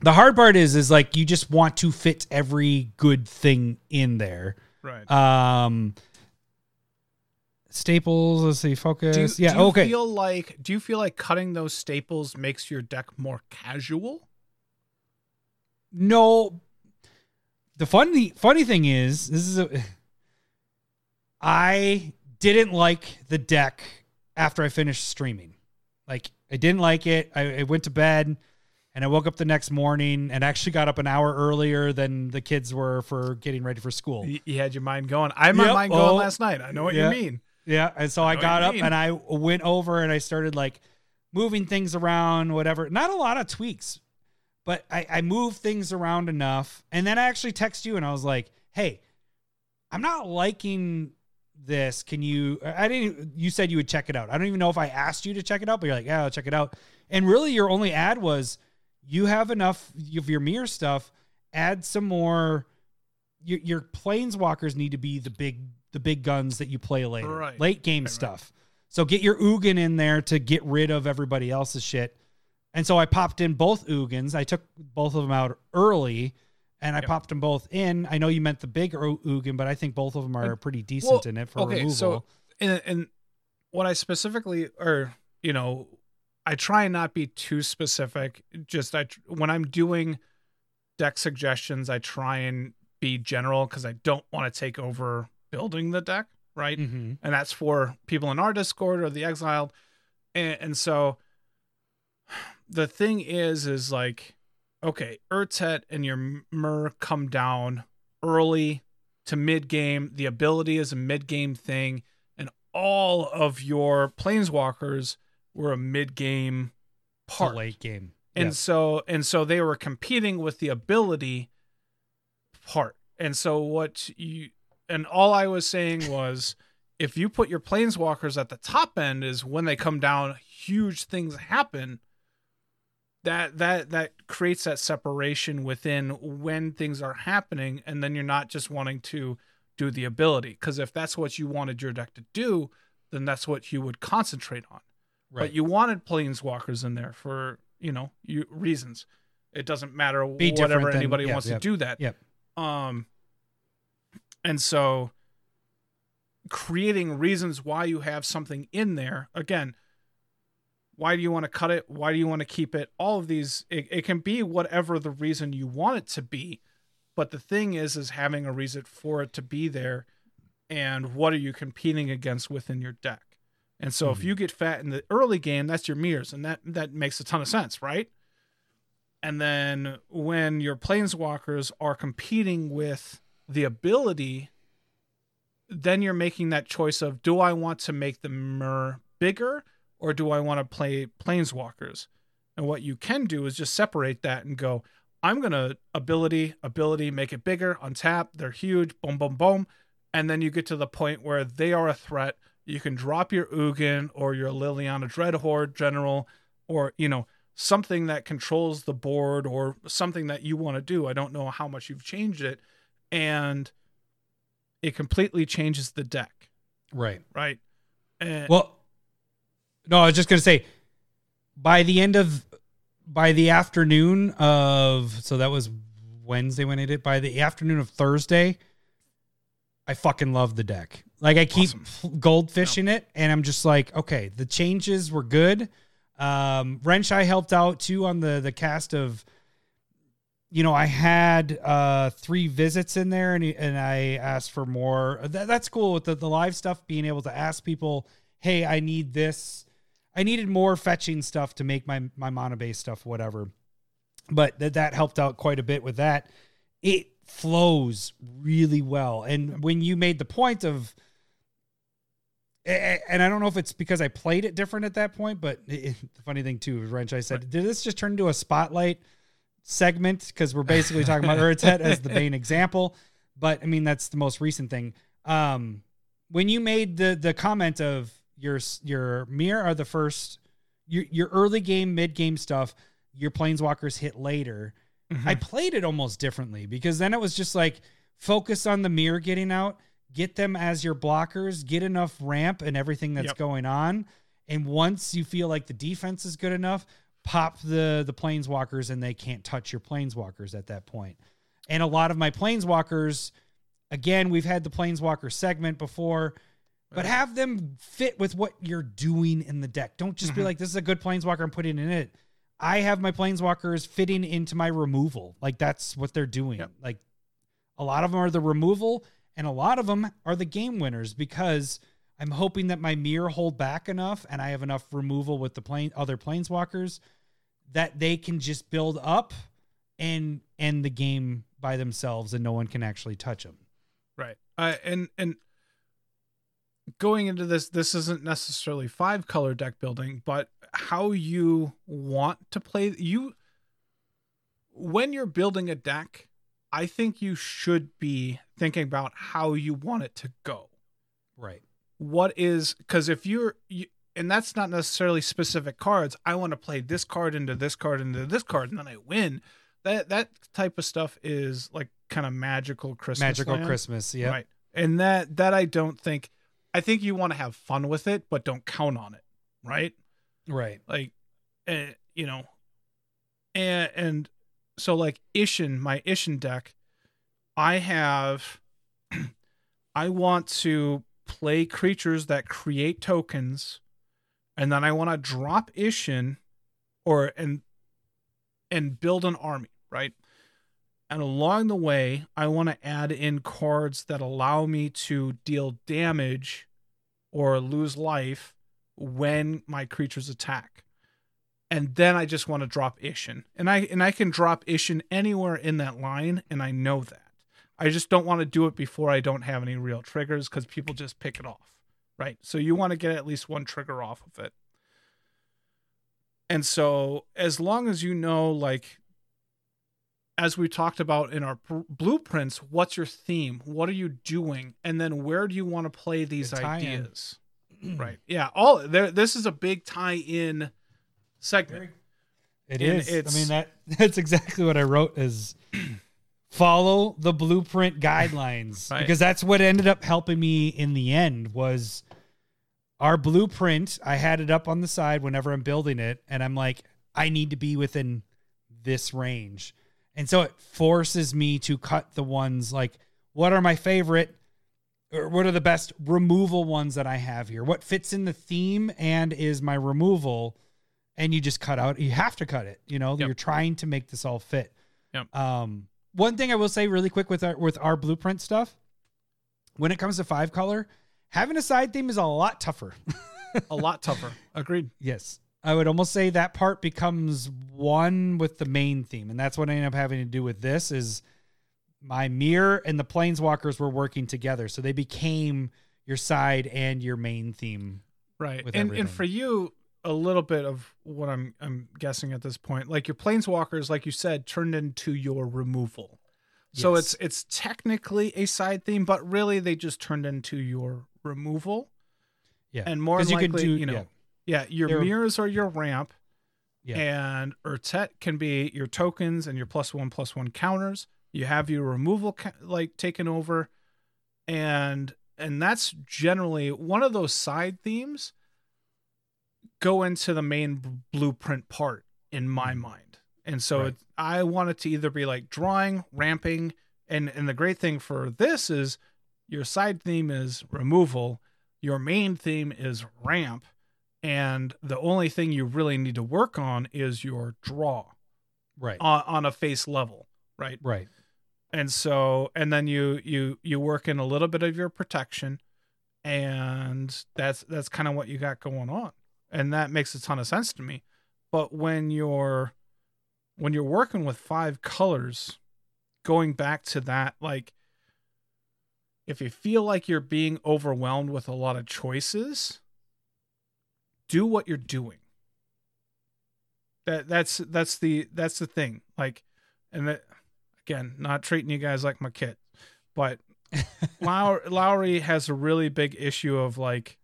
the hard part is is like you just want to fit every good thing in there. Right. Um staples, let's see, focus. do yeah, do you okay. feel like do you feel like cutting those staples makes your deck more casual? No. The funny funny thing is, this is a I didn't like the deck after I finished streaming. Like I didn't like it. I, I went to bed and I woke up the next morning and actually got up an hour earlier than the kids were for getting ready for school. You, you had your mind going. I had my Yep. mind going Oh, last night. I know what yeah. you mean. Yeah, and so I, what got up mean. and I went over and I started like moving things around, whatever. Not a lot of tweaks, but I, I moved things around enough. And then I actually text you and I was like, "Hey, I'm not liking this. Can you?" I didn't. You said you would check it out. I don't even know if I asked you to check it out, but you're like, "Yeah, I'll check it out." And really, your only ad was, "You have enough of your Myr stuff. Add some more." Your, your planeswalkers need to be the big the big guns that you play later, Right. late game Right, right. stuff. So get your Ugin in there to get rid of everybody else's shit. And so I popped in both Ugins. I took both of them out early and I Yep. popped them both in. I know you meant the big Ugin, but I think both of them are pretty decent Well, in it for okay, removal. so and and what I specifically or you know, I try and not be too specific. Just I when I'm doing deck suggestions, I try and be general because I don't want to take over building the deck, right? Mhm. and that's for people in our discord or the exiled and, and so the thing is is like okay urtet and your Myr come down early to mid game the ability is a mid game thing and all of your planeswalkers were a mid game part late game. and Yeah. so and so they were competing with the ability part and so what you and all i was saying was if you put your planeswalkers at the top end is when they come down huge things happen that that that creates that separation within when things are happening and then you're not just wanting to do the ability because if that's what you wanted your deck to do then that's what you would concentrate on right. but you wanted planeswalkers in there for you know you reasons it doesn't matter Be whatever than- anybody yeah, wants yeah, to do that Yep. um and so creating reasons why you have something in there again why do you want to cut it? Why do you want to keep it? All of these it, it can be whatever the reason you want it to be but the thing is is having a reason for it to be there and what are you competing against within your deck? And so if mm-hmm. you get fat in the early game that's your Myrs and that that makes a ton of sense right? And then when your planeswalkers are competing with the ability then you're making that choice of do I want to make the Myr bigger or do I want to play planeswalkers? And what you can do is just separate that and go, I'm gonna ability, ability, make it bigger, untap, they're huge, boom, boom, boom. And then you get to the point where they are a threat. You can drop your Ugin or your Liliana Dreadhorde general, or you know, something that controls the board or something that you want to do. I don't know how much you've changed it. And it completely changes the deck, Right. right? And Well, no, I was just gonna say, by the end of, by the afternoon of, so that was Wednesday when I did. By the afternoon of Thursday, I fucking love the deck. Like I keep Awesome. goldfishing it, and I'm just like, okay, the changes were good. Um, Wrench I helped out too on the the cast of. You know, I had uh three visits in there, and and I asked for more. That, that's cool with the, the live stuff. Being able to ask people, "Hey, I need this. I needed more fetching stuff to make my my mana base stuff, whatever." But that that helped out quite a bit with that. It flows really well, and when you made the point of and I don't know if it's because I played it different at that point, but it, the funny thing too, Wrench, I said, did this just turn into a spotlight segment? Because we're basically talking about Urtet as the main example. But I mean, that's the most recent thing. Um, when you made the the comment of your your Myr are the first your your early game, mid game stuff, your planeswalkers hit later. I mm-hmm. played it almost differently because then it was just like focus on the Myr getting out, get them as your blockers, get enough ramp and everything that's Yep. going on. And once you feel like the defense is good enough, pop the the planeswalkers and they can't touch your planeswalkers at that point. And a lot of my planeswalkers, again, we've had the planeswalker segment before, but have them fit with what you're doing in the deck. Don't just be like, this is a good planeswalker, I'm putting in it. I have my planeswalkers fitting into my removal. Like that's what they're doing. Yep. Like a lot of them are the removal, and a lot of them are the game winners because I'm hoping that my Myr hold back enough and I have enough removal with the plane other planeswalkers that they can just build up and end the game by themselves and no one can actually touch them. Right. Uh, and and going into this, this isn't necessarily five color deck building, but how you want to play you when you're building a deck, I think you should be thinking about how you want it to go. Right. What is because if you're you, and that's not necessarily specific cards. I want to play this card into this card into this card, and then I win. That that type of stuff is like kind of magical Christmas. Magical land. Christmas. Yeah. Right. And that that I don't think I think you want to have fun with it, but don't count on it. Right? Right. Like uh, you know and and so like Isshin, my Isshin deck, I have I want to play creatures that create tokens and then I want to drop Isshin or and and build an army, right? And along the way, I want to add in cards that allow me to deal damage or lose life when my creatures attack. And then I just want to drop Isshin. And I and I can drop Isshin anywhere in that line, and I know that. I just don't want to do it before I don't have any real triggers because people just pick it off. Right. So you want to get at least one trigger off of it. And so as long as you know like as we talked about in our pr- blueprints, what's your theme? What are you doing? And then where do you want to play these The ideas? right. Yeah. All there. This is a big tie-in segment. It And is. I mean that that's exactly what I wrote is follow the blueprint guidelines Right. because that's what ended up helping me in the end was our blueprint. I had it up on the side whenever I'm building it and I'm like I need to be within this range. And so it forces me to cut the ones like what are my favorite or what are the best removal ones that I have here? What fits in the theme and is my removal? And you just cut out. You have to cut it. You know, Yep. you're trying to make this all fit. Yep. Um, one thing I will say really quick with our with our blueprint stuff, when it comes to five color, having a side theme is a lot tougher. a lot tougher. Agreed. Yes. I would almost say that part becomes one with the main theme. And that's what I end up having to do with this is my Myr and the planeswalkers were working together, so they became your side and your main theme. Right. And and for you, a little bit of what I'm I'm guessing at this point, like your planeswalkers, like you said, turned into your removal. So Yes. it's it's technically a side theme, but really they just turned into your removal. Yeah, And more likely, do- you know, yeah, yeah, your They're- Myrs are your ramp. Yeah. And Urtet can be your tokens and your plus one plus one counters. You have your removal ca- like taken over, and and that's generally one of those side themes. Go into the main b- blueprint part in my mind, and so Mm-hmm. Right. it, I want it to either be like drawing, ramping, and and the great thing for this is your side theme is removal, your main theme is ramp, and the only thing you really need to work on is your draw right, on, on a face level, right? right, And so and then you you you work in a little bit of your protection and that's that's kind of what you got going on. And that makes a ton of sense to me. But when you're when you're working with five colors, going back to that like if you feel like you're being overwhelmed with a lot of choices, do what you're doing. That that's that's the that's the thing. Like and that again, not treating you guys like my kid, but Low- Lowry has a really big issue of like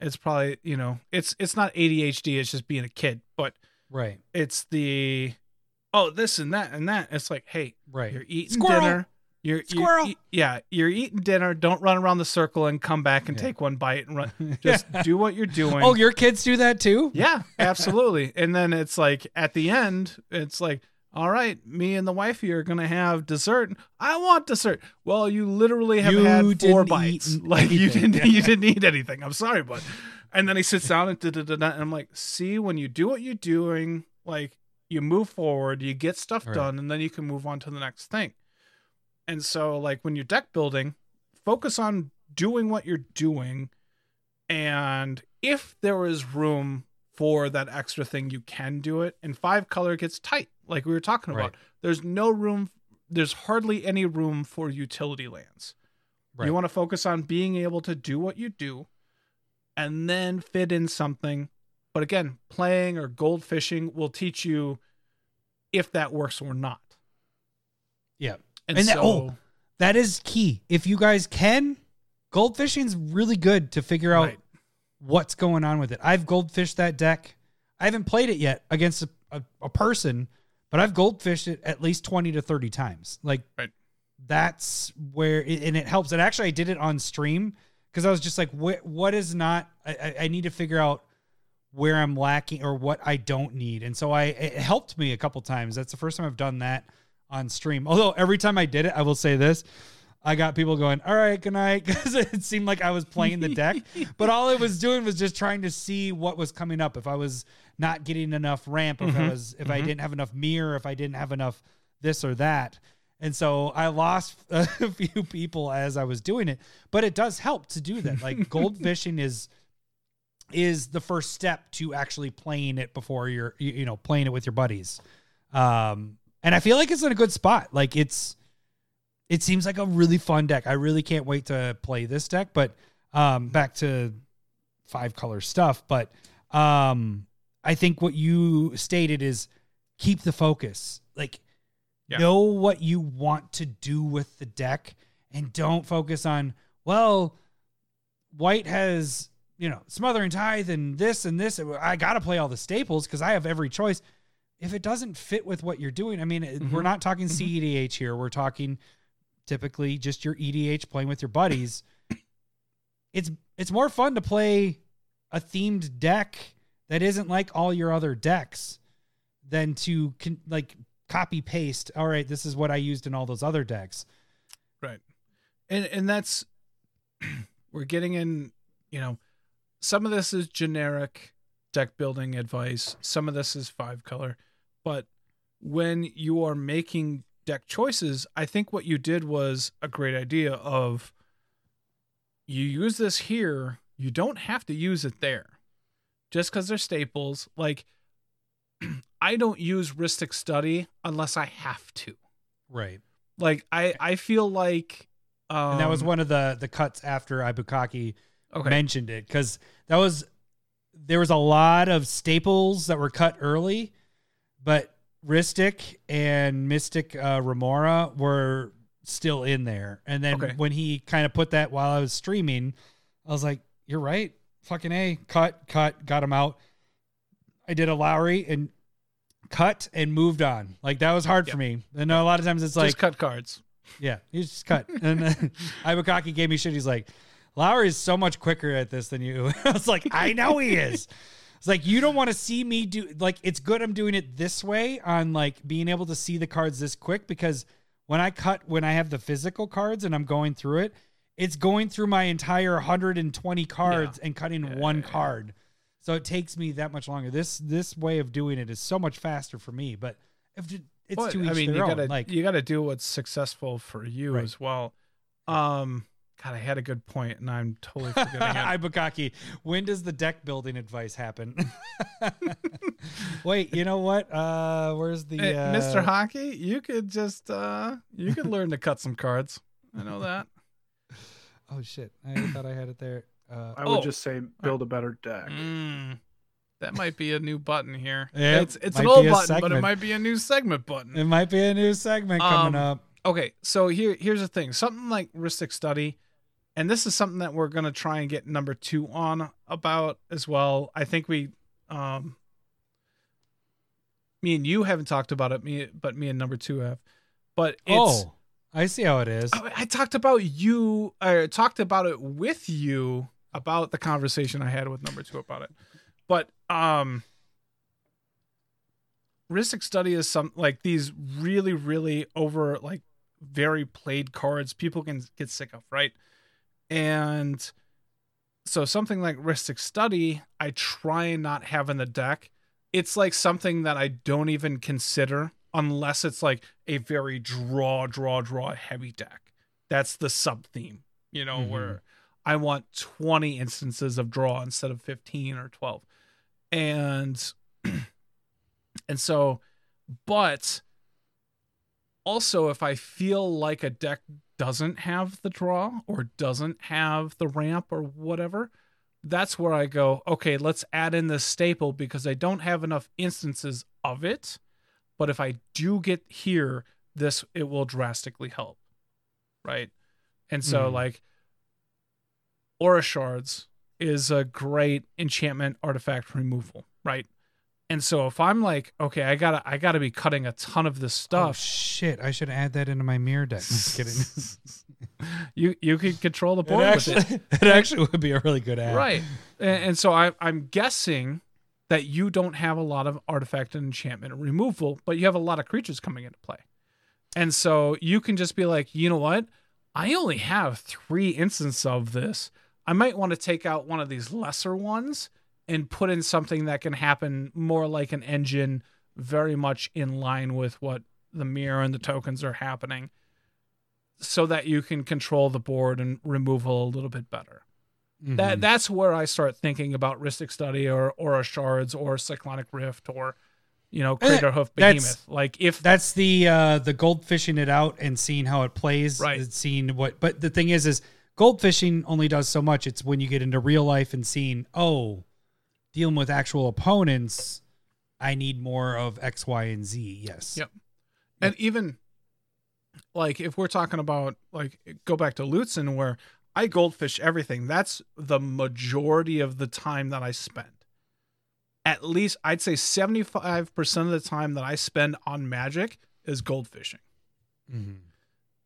it's probably you know it's it's not ADHD it's just being a kid but right, it's the oh this and that and that it's like hey right. you're eating Squirrel! dinner you're you're Squirrel! eat- yeah you're eating dinner don't run around the circle and come back and Yeah. take one bite and run just do what you're doing Oh, your kids do that too? yeah, absolutely. and then it's like at the end, it's like, all right, me and the wifey are gonna have dessert. I want dessert. Well, you literally have You had four didn't bites. eat Like you didn't, you didn't eat anything. I'm sorry, but. And then he sits down and da da da da. And I'm like, see, when you do what you're doing, like you move forward, you get stuff Right. done, and then you can move on to the next thing. And so, like when you're deck building, focus on doing what you're doing and if there is room for that extra thing you can do it and five color gets tight like we were talking about Right. there's no room there's hardly any room for utility lands Right. you want to focus on being able to do what you do and then fit in something but again playing or gold fishing will teach you if that works or not Yeah. And, And that- oh, That is key. If you guys can, goldfishing's really good to figure out Right. what's going on with it. I've goldfished that deck. I haven't played it yet against a, a, a person, but I've goldfished it at least 20 to 30 times. Like Right. that's where it, and it helps. And actually I did it on stream because I was just like, what, what is not, I- I need to figure out where I'm lacking or what I don't need. And so I, it helped me a couple times. That's the first time I've done that on stream. Although every time I did it, I will say this. I got people going, all right, good night, because it seemed like I was playing the deck. but all I was doing was just trying to see what was coming up. If I was not getting enough ramp, if I was if I didn't have enough Myr, if I didn't have enough this or that. And so I lost a few people as I was doing it. But it does help to do that. Like gold fishing is is the first step to actually playing it before you're you, you know playing it with your buddies um and i feel like it's in a good spot. Like it's it seems like a really fun deck. I really can't wait to play this deck but um back to five color stuff but um i think what you stated is keep the focus. Like Yeah. know what you want to do with the deck and don't focus on well white has you know smothering tithe and this and this. I gotta play all the staples because i have every choice if it doesn't fit with what you're doing i mean Mm-hmm. we're not talking cedh here. We're talking typically just your edh playing with your buddies. It's it's more fun to play a themed deck that isn't like all your other decks than to con- like copy paste all right this is what i used in all those other decks. Right. And and that's we're getting in, you know, some of this is generic deck building advice, some of this is five color, but when you are making deck choices, I think what you did was a great idea of you use this here, you don't have to use it there. Just cuz they're staples, like I don't use Rhystic Study unless I have to right Like I I feel like um, and that was one of the the cuts after Ibukaki okay. mentioned it because that was there was a lot of staples that were cut early, but Rhystic and Mystic uh, Remora were still in there. And then Okay. when he kind of put that while I was streaming, I was like, "You're right, fucking a cut, cut, got him out." I did a Lowry and cut and moved on. Like that was hard for me. And a lot of times it's like just cut cards. yeah, he's just cut. And Ibukaki gave me shit. He's like, Lowry is so much quicker at this than you. I was like, I know he is. It's like you don't want to see me do like it's good I'm doing it this way on like being able to see the cards this quick because when I cut when I have the physical cards and I'm going through it, it's going through my entire 120 cards and cutting one card. So it takes me that much longer. This this way of doing it is so much faster for me, but if it's to each I mean, their you gotta like you gotta do what's successful for you Right. as well. Um, God, I had a good point, and I'm totally forgetting it. Ibukaki, when does the deck building advice happen? Wait, you know what? Uh where's the Hey, uh, Mr. Hockey, you could just uh, you could learn to cut some cards. I know that. Oh shit. I thought I had it there. Uh I would Oh. just say build a better deck. Mm, that might be a new button here. Yeah, it's it's an old be a button, but it might be a new segment button. it might be a new segment coming Um, up. okay, so here here's the thing. Something like Rhystic Study, and this is something that we're gonna try and get number two on about as well. I think we um me and you haven't talked about it, me but me and number two have. But it's Oh, I see how it is. I I talked about you I talked about it with you about the conversation I had with number two about it. But um Rhystic Study is some like these really, really over like very played cards people can get sick of, right? And so something like Rhystic Study, I try and not have in the deck. It's like something that I don't even consider unless it's like a very draw, draw, draw heavy deck. That's the sub theme, you know, Mhm. where I want 20 instances of draw instead of 15 or 12. And and so but also if I feel like a deck doesn't have the draw or doesn't have the ramp or whatever, that's where I go, okay, let's add in this staple because I don't have enough instances of it. But if I do get here, this it will drastically help. Right. And so Mhm. like Aura Shards is a great enchantment artifact removal, right? And so if I'm like, okay, I gotta I gotta be cutting a ton of this stuff. Oh stuff, shit, I should add that into my Myr deck. I'm just kidding. you you can control the it board with actually it. it actually would be a really good ad. Right. And, and so I, I'm guessing that you don't have a lot of artifact and enchantment removal, but you have a lot of creatures coming into play. And so you can just be like, you know what? I only have three instances of this. I might want to take out one of these lesser ones and put in something that can happen more like an engine, very much in line with what the Myr and the tokens are happening, so that you can control the board and removal a little bit better Mhm. that that's where I start thinking about Rhystic Study or Aura Shards or Cyclonic Rift or you know Eh, Crater Hoof that's- Behemoth. Like if That's the uh the gold fishing it out and seeing how it plays. Right. and Seeing what but the thing is is gold fishing only does so much. It's when you get into real life and seeing, oh, dealing with actual opponents, I need more of X, Y, and Z. Yes. Yep. and even like if we're talking about like go back to Lutsen where I goldfish everything. That's the majority of the time that I spend. At least I'd say 75% of the time that I spend on magic is goldfishing. Mhm.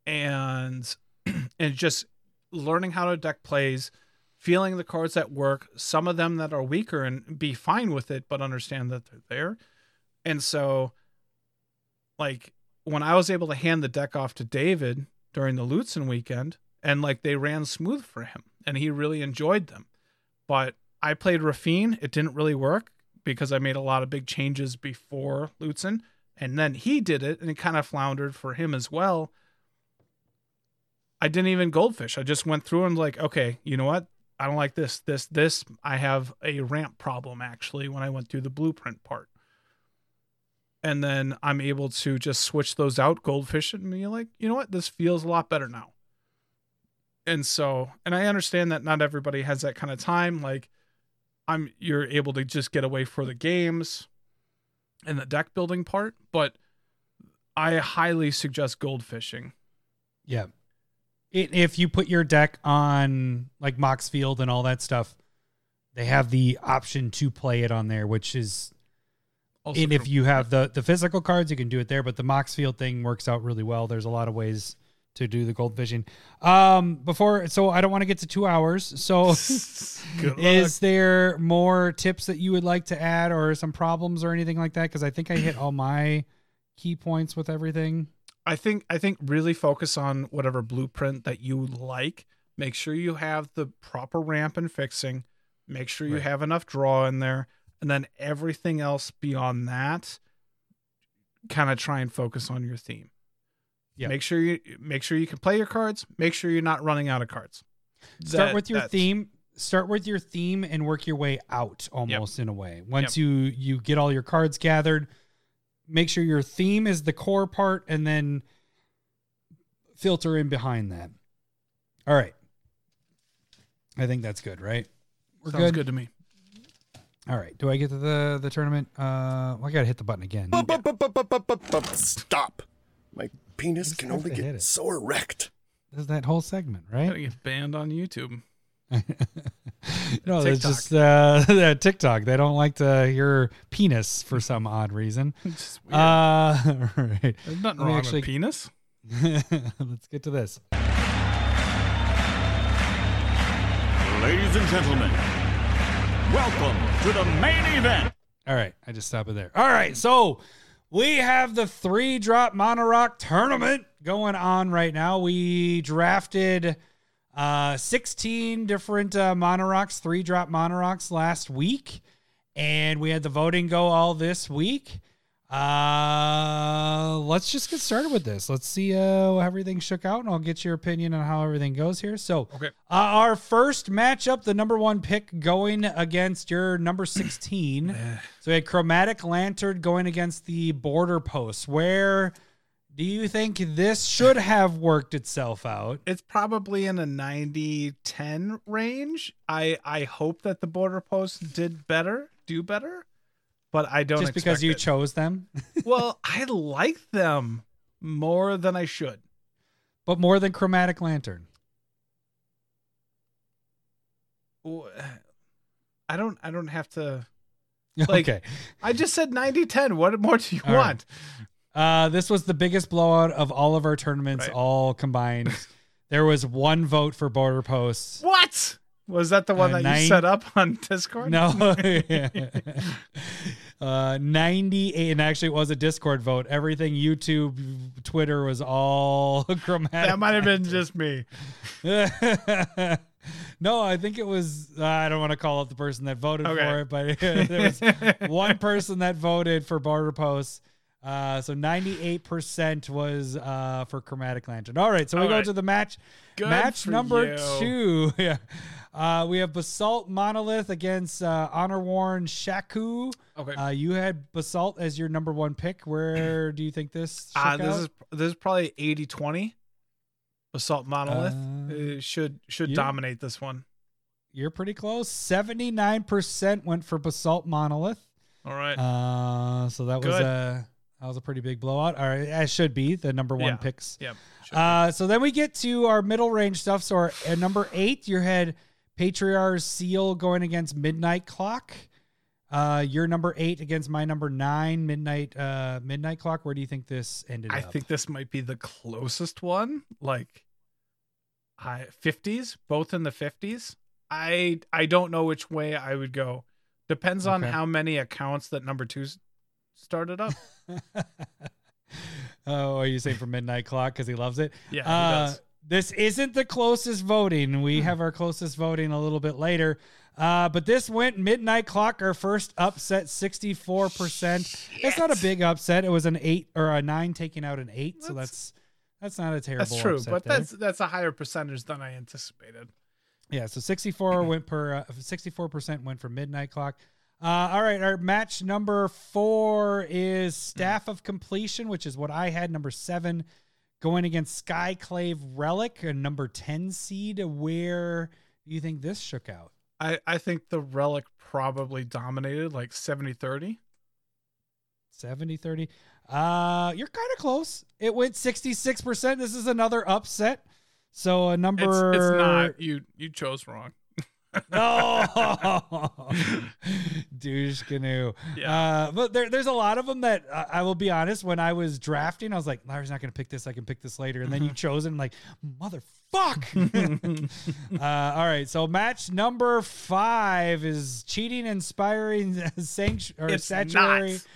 and and just learning how to deck plays, feeling the cards that work, some of them that are weaker and be fine with it, but understand that they're there. And so like when I was able to hand the deck off to David during the Lutsen weekend, and like they ran smooth for him and he really enjoyed them. But I played Raffine, it didn't really work because I made a lot of big changes before Lutsen. And then he did it and it kind of floundered for him as well. I didn't even goldfish. I just went through and like, okay, you know what? I don't like this, this, this. I have a ramp problem actually when I went through the blueprint part. and then I'm able to just switch those out, goldfish and be like, you know what, this feels a lot better now. And so, and I understand that not everybody has that kind of time. Like, I'm you're able to just get away for the games and the deck building part, but I highly suggest goldfishing. Yeah. If you put your deck on like Moxfield and all that stuff, they have the option to play it on there, which is Also and if you have the the physical cards, you can do it there. But the Moxfield thing works out really well. There's a lot of ways to do the gold vision. Um, before, so I don't want to get to two hours. So, is there more tips that you would like to add, or some problems or anything like that? Because I think I hit all my key points with everything. I think I think really focus on whatever blueprint that you like. Make sure you have the proper ramp and fixing. Make sure you Right. have enough draw in there, and then everything else beyond that, kind of try and focus on your theme. Yeah. Make sure you make sure you can play your cards. Make sure you're not running out of cards. start That- with your that's- theme start with your theme and work your way out almost in a way once you you get all your cards gathered make sure your theme is the core part and then filter in behind that all right i think that's good right we're Sounds good. to me. all right do i get to the the tournament uh well, i gotta hit the button again Stop. My penis can only get so erect. this is that whole segment Gotta right get banned on YouTube. no it's just uh tiktok they don't like to hear penis for some odd reason It's weird. uh right There's nothing let me wrong actually- with penis. Let's get to this. Ladies and gentlemen, welcome to the main event. All right, I just stopped it there. All right, so we have the three drop mana rock tournament going on right now. We drafted uh 16 different uh, mana rocks, three drop mana rocks last week, and we had the voting go all this week. Uh let's just get started with this. Let's see uh how everything shook out and I'll get your opinion on how everything goes here. So Okay. uh, our first matchup, the number one pick going against your number 16. so we had Chromatic Lantern going against the Border Post. Where do you think this should have worked itself out? it's probably in a 90 10 range i i hope that the border post did better do better but i don't Just because you it. chose them, well i like them more than i should but more than Chromatic Lantern. I don't i don't have to Like- okay. i just said 90 10 what more do you All right. Uh, this was the biggest blowout of all of our tournaments, Right. all combined. there was one vote for Border Posts. what was that the one Uh, that nine- you set up on discord No. uh 98 and actually it was a Discord vote. Everything YouTube, Twitter was all chromatic. that might have been just me no, I think it was I don't want to call out the person that voted Okay. for it, but there was one person that voted for Border Posts. Uh, so 98% was uh, for Chromatic Lantern. All right, so we All go right. to the match. Good match number you. two. Yeah. Uh, we have Basalt Monolith against uh, Honor Worn Shaku. okay Uh, you had Basalt as your number one pick. Where do you think this? Uh, this out? is this is probably 80-20. Basalt monolith Uh, should should dominate this one. You're pretty close. 79% went for Basalt Monolith. All right. Uh, so that was Good. a that was a pretty big blowout. All right, as should be the number one Yeah. picks. yep. Uh, so then we get to our middle range stuff. So our, at number eight, you had Patriarch Seal going against Midnight Clock. Uh, your number eight against my number nine, Midnight uh, Midnight Clock. Where do you think this ended I up? think this might be the closest one. Like, I fifties, both in the fifties. I I don't know which way I would go. Depends on Okay. how many accounts that number two s- started up. oh, are you saying for Midnight Clock because he loves it? Yeah, Uh. This isn't the closest voting. We have our closest voting a little bit later. Uh, but this went midnight clock. Our first upset, sixty-four percent. It's not a big upset. It was an eight or a nine taking out an eight, so That's- that's that's not a terrible. That's true, but there. that's that's a higher percentage than I anticipated. yeah. So sixty-four went per uh, sixty-four percent went for midnight clock. Uh, all right, our match number four is Staff of Completion, which is what I had. Number seven, going against Skyclave Relic, a number 10 seed. Where do you think this shook out? I, I think the relic probably dominated like 70 30. 70 30. Uh, you're kind of close. It went 66%. This is another upset. So a It's, number. it's not. You you chose wrong. No, douche canoe. Yeah. Uh, but there, there's a lot of them that uh, I will be honest. When I was drafting, I was like, Larry's not going to pick this. I can pick this later. And then you chose it. And I'm like, motherfuck. uh, all right. So match number five is cheating, inspiring, sanctuary or It's statuary not.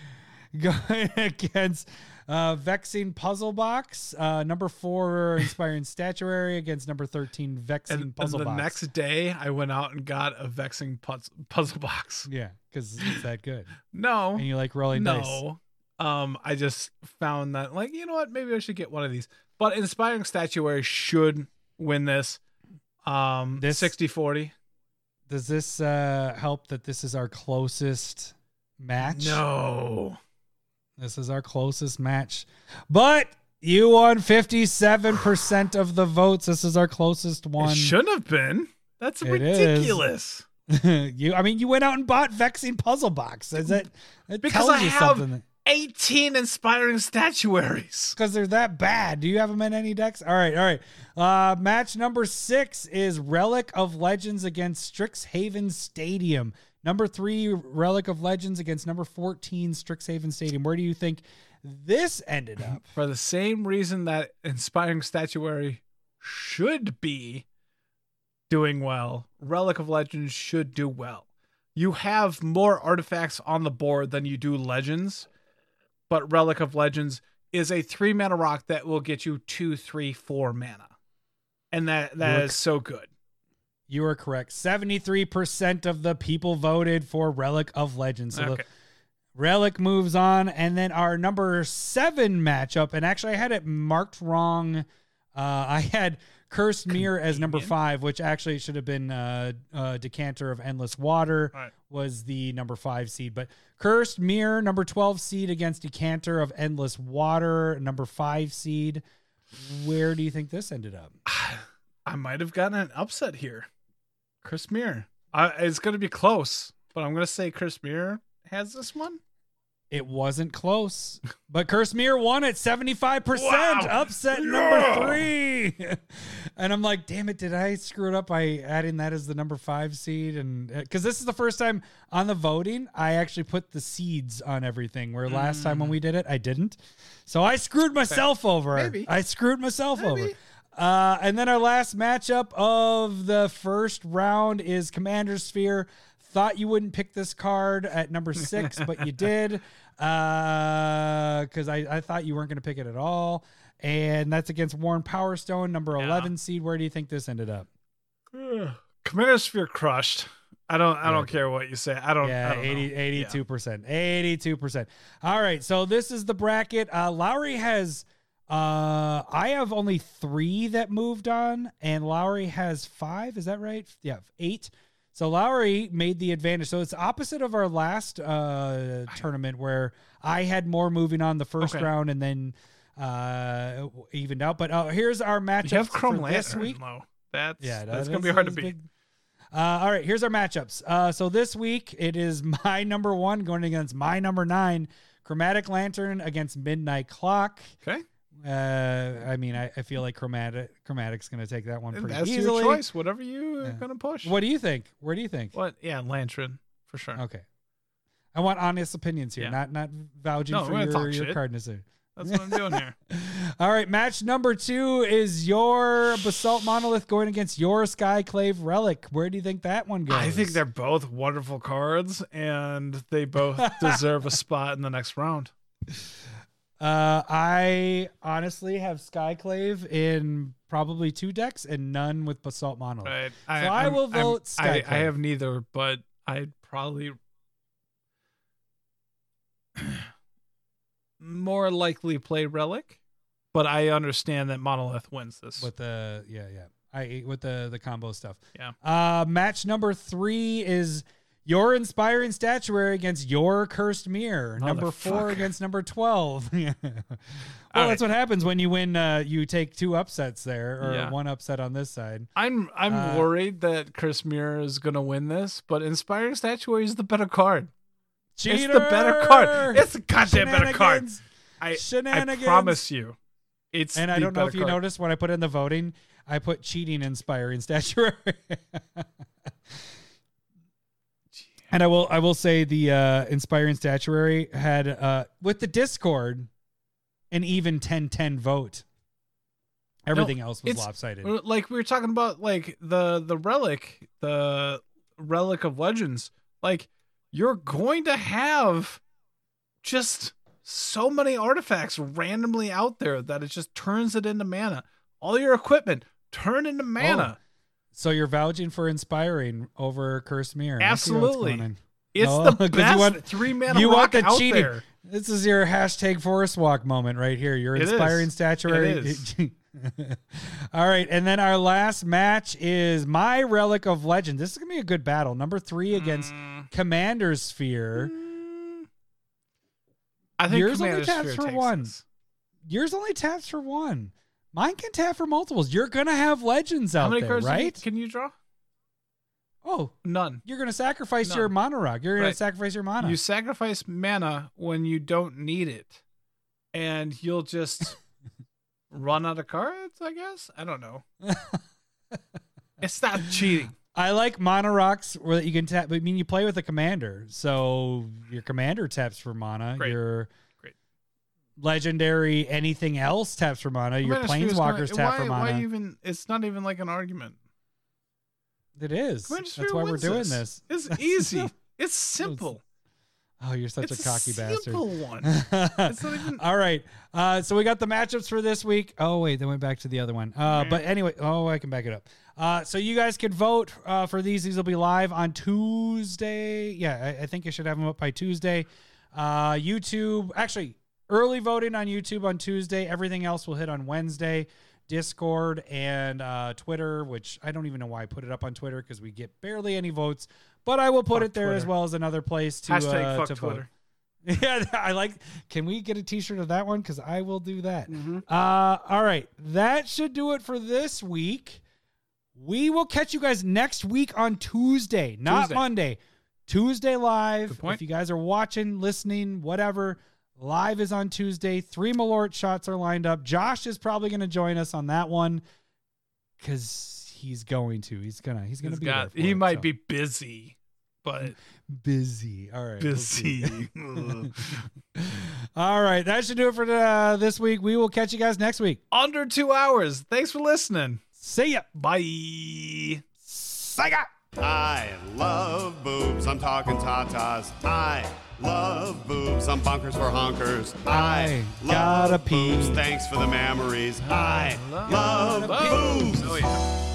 going against uh, vexing puzzle box. Uh, number four, inspiring statuary against number thirteen, vexing And, and puzzle the box. next day, I went out and got a vexing puz- puzzle box. Yeah, because it's that good. No, And you like rolling dice. no. Um, I just found that like you know what, maybe I should get one of these. But inspiring statuary should win this. Um, This- 60 40. Does this uh, help that this is our closest match? No. This is our closest match. But you won 57% of the votes. This is our closest one. It shouldn't have been. That's It ridiculous. you I mean you went out and bought Vexing Puzzle Box. Is it it Because tells I you have something 18 inspiring statuaries. because they're that bad. Do you have them in any decks? All right, all right. Uh, match number six is Relic of Legends against Strixhaven Stadium. Number three, Relic of Legends against number 14, Strixhaven Stadium. Where do you think this ended up? For the same reason that inspiring statuary should be doing well, Relic of Legends should do well. You have more artifacts on the board than you do legends, but Relic of Legends is a three mana rock that will get you two, three, four mana. And that that Look. is so good. You are correct. 73% of the people voted for Relic of Legends. So the Okay. Relic moves on, and then our number seven matchup. And actually, I had it marked wrong. Uh, I had Cursed Mirror as number five, which actually should have been uh, uh, Decanter of Endless Water Right. was the number five seed. But Cursed Mirror, number 12 seed against Decanter of Endless Water, number five seed. Where do you think this ended up? I might have gotten an upset here. Chris. I, it's going to be close, but I'm going to say Cursed Mirror has this one. It wasn't close, but Cursed Mirror won at 75%. Wow. Upset number three. and I'm like, damn it, did I screw it up by adding that as the number five seed? And uh, because this is the first time on the voting, I actually put the seeds on everything, where last time when mm. we did it, I didn't. So I screwed myself over. Maybe. I screwed myself over. Uh, and then our last matchup of the first round is Commander Sphere. Thought you wouldn't pick this card at number six, but you did. Because I, I thought you weren't going to pick it at all. And that's against Worn Powerstone, number Yeah. 11 seed. Where do you think this ended up? Commander Sphere crushed. I don't. I don't care what you say. I don't. Yeah, I don't 80, know. 82%. 82%. All right. So this is the bracket. Uh, Lowry has, uh, I have only three that moved on, and Lowry has five. Is that right? Yeah, eight. So Lowry made the advantage. So it's opposite of our last uh, tournament where I had more moving on the first Okay. round and then uh, evened out. But uh, here's our matchup You have for Chrome this Lantern week. though. That's Yeah, that's that gonna be hard to beat. big. Uh, all right, here's our matchups. Uh, so this week it is my number one going against my number nine, Chromatic Lantern against Midnight Clock. Okay, Uh, I mean, I, I feel like Chromatic Chromatic's going to take that one pretty that's easily. your choice. Whatever you are Yeah. gonna push. What do you think? Where do you think? What? Yeah, Lantern for sure. Okay, I want honest opinions here, Yeah. not not vouching No, for gonna your, talk your shit. here. That's what I'm doing here. All right, match number two is your Basalt Monolith going against your Skyclave Relic. Where do you think that one goes? I think they're both wonderful cards, and they both deserve a spot in the next round. Uh, I honestly have Skyclave in probably two decks and none with Basalt Monolith. Right. So I will vote I, I Skyclave. have neither, but I'd probably more likely play Relic. But I understand that Monolith wins this. With the yeah yeah I with the the combo stuff. Yeah. Uh, match number three is your inspiring statuary against your cursed mirror. Number four against number twelve. well, All that's what happens when you win. Uh, you take two upsets there, or Yeah. one upset on this side. I'm I'm Uh, worried that Cursed Mirror is gonna win this, but Inspiring Statuary is the better card. It's the better card. It's the goddamn better card. I, I promise you. It's And I don't know if you card. noticed when I put in the voting, I put cheating inspiring statuary. and I will I will say the uh inspiring statuary had uh with the Discord an even 10-10 vote. Everything else was lopsided. Like we were talking about, like the the relic, the relic of legends. Like you're going to have just so many artifacts randomly out there that it just turns it into mana. All your equipment turn into mana. So you're vouching for inspiring over Cursed Mirror. Absolutely. It's Oh, the best want- three mana you want the out cheating. there. This is your hashtag forest walk moment right here. Your is. inspiring statuary. All right, and then our last match is my relic of legend. This is gonna be a good battle. Number three against Mm, Commander Sphere. mm. I think Yours only taps Sphere for one. Yours only taps for one. Mine can tap for multiples. You're gonna have legends How out many there, cards can you- right? can you draw? Oh, None. you're gonna sacrifice None. your mana rock. You're gonna sacrifice your mana. You sacrifice mana when you don't need it, and you'll just run out of cards. I guess I don't know. it's not cheating. I like mana rocks where you can tap. I mean, you play with a commander, so your commander taps for mana. Great. Your. Legendary anything else taps for mana. Your Commander Sphere is planeswalkers tap why. Why even? It's not even like an argument. it is. That's why we're doing this. It's easy. It's simple. Oh, you're such it's a cocky bastard. simple one. Even. All right. Uh, so we got the matchups for this week. Oh wait, they went back to the other one. Uh, but anyway, oh, I can back it up. Uh, so you guys can vote uh, for these. These will be live on Tuesday. Yeah, I, I think I should have them up by Tuesday. Uh, YouTube, actually, early voting on YouTube on Tuesday. Everything else will hit on Wednesday. Discord and uh, Twitter, which I don't even know why I put it up on Twitter because we get barely any votes. But I will put Fuck it there as well as another place to Hashtag uh, to vote. Yeah, I like. Can we get a T-shirt of that one? Because I will do that. Mm-hmm. Uh, all right, that should do it for this week. We will catch you guys next week on Tuesday, not Tuesday. Monday. Tuesday live. If you guys are watching, listening, whatever, live is on Tuesday. Three Malort shots are lined up. Josh is probably going to join us on that one because he's going to. He's gonna. He's gonna He's be. got- he it, might so. be busy, but busy. All right. we'll busy. All right, that should do it for uh, this week. We will catch you guys next week. Under two hours. Thanks for listening. See ya. Bye. Sega. I love boobs. I'm talking tatas. I love boobs. I'm bonkers for honkers. I, I gotta love pee. Thanks for the memories. I love boobs. Oh yeah.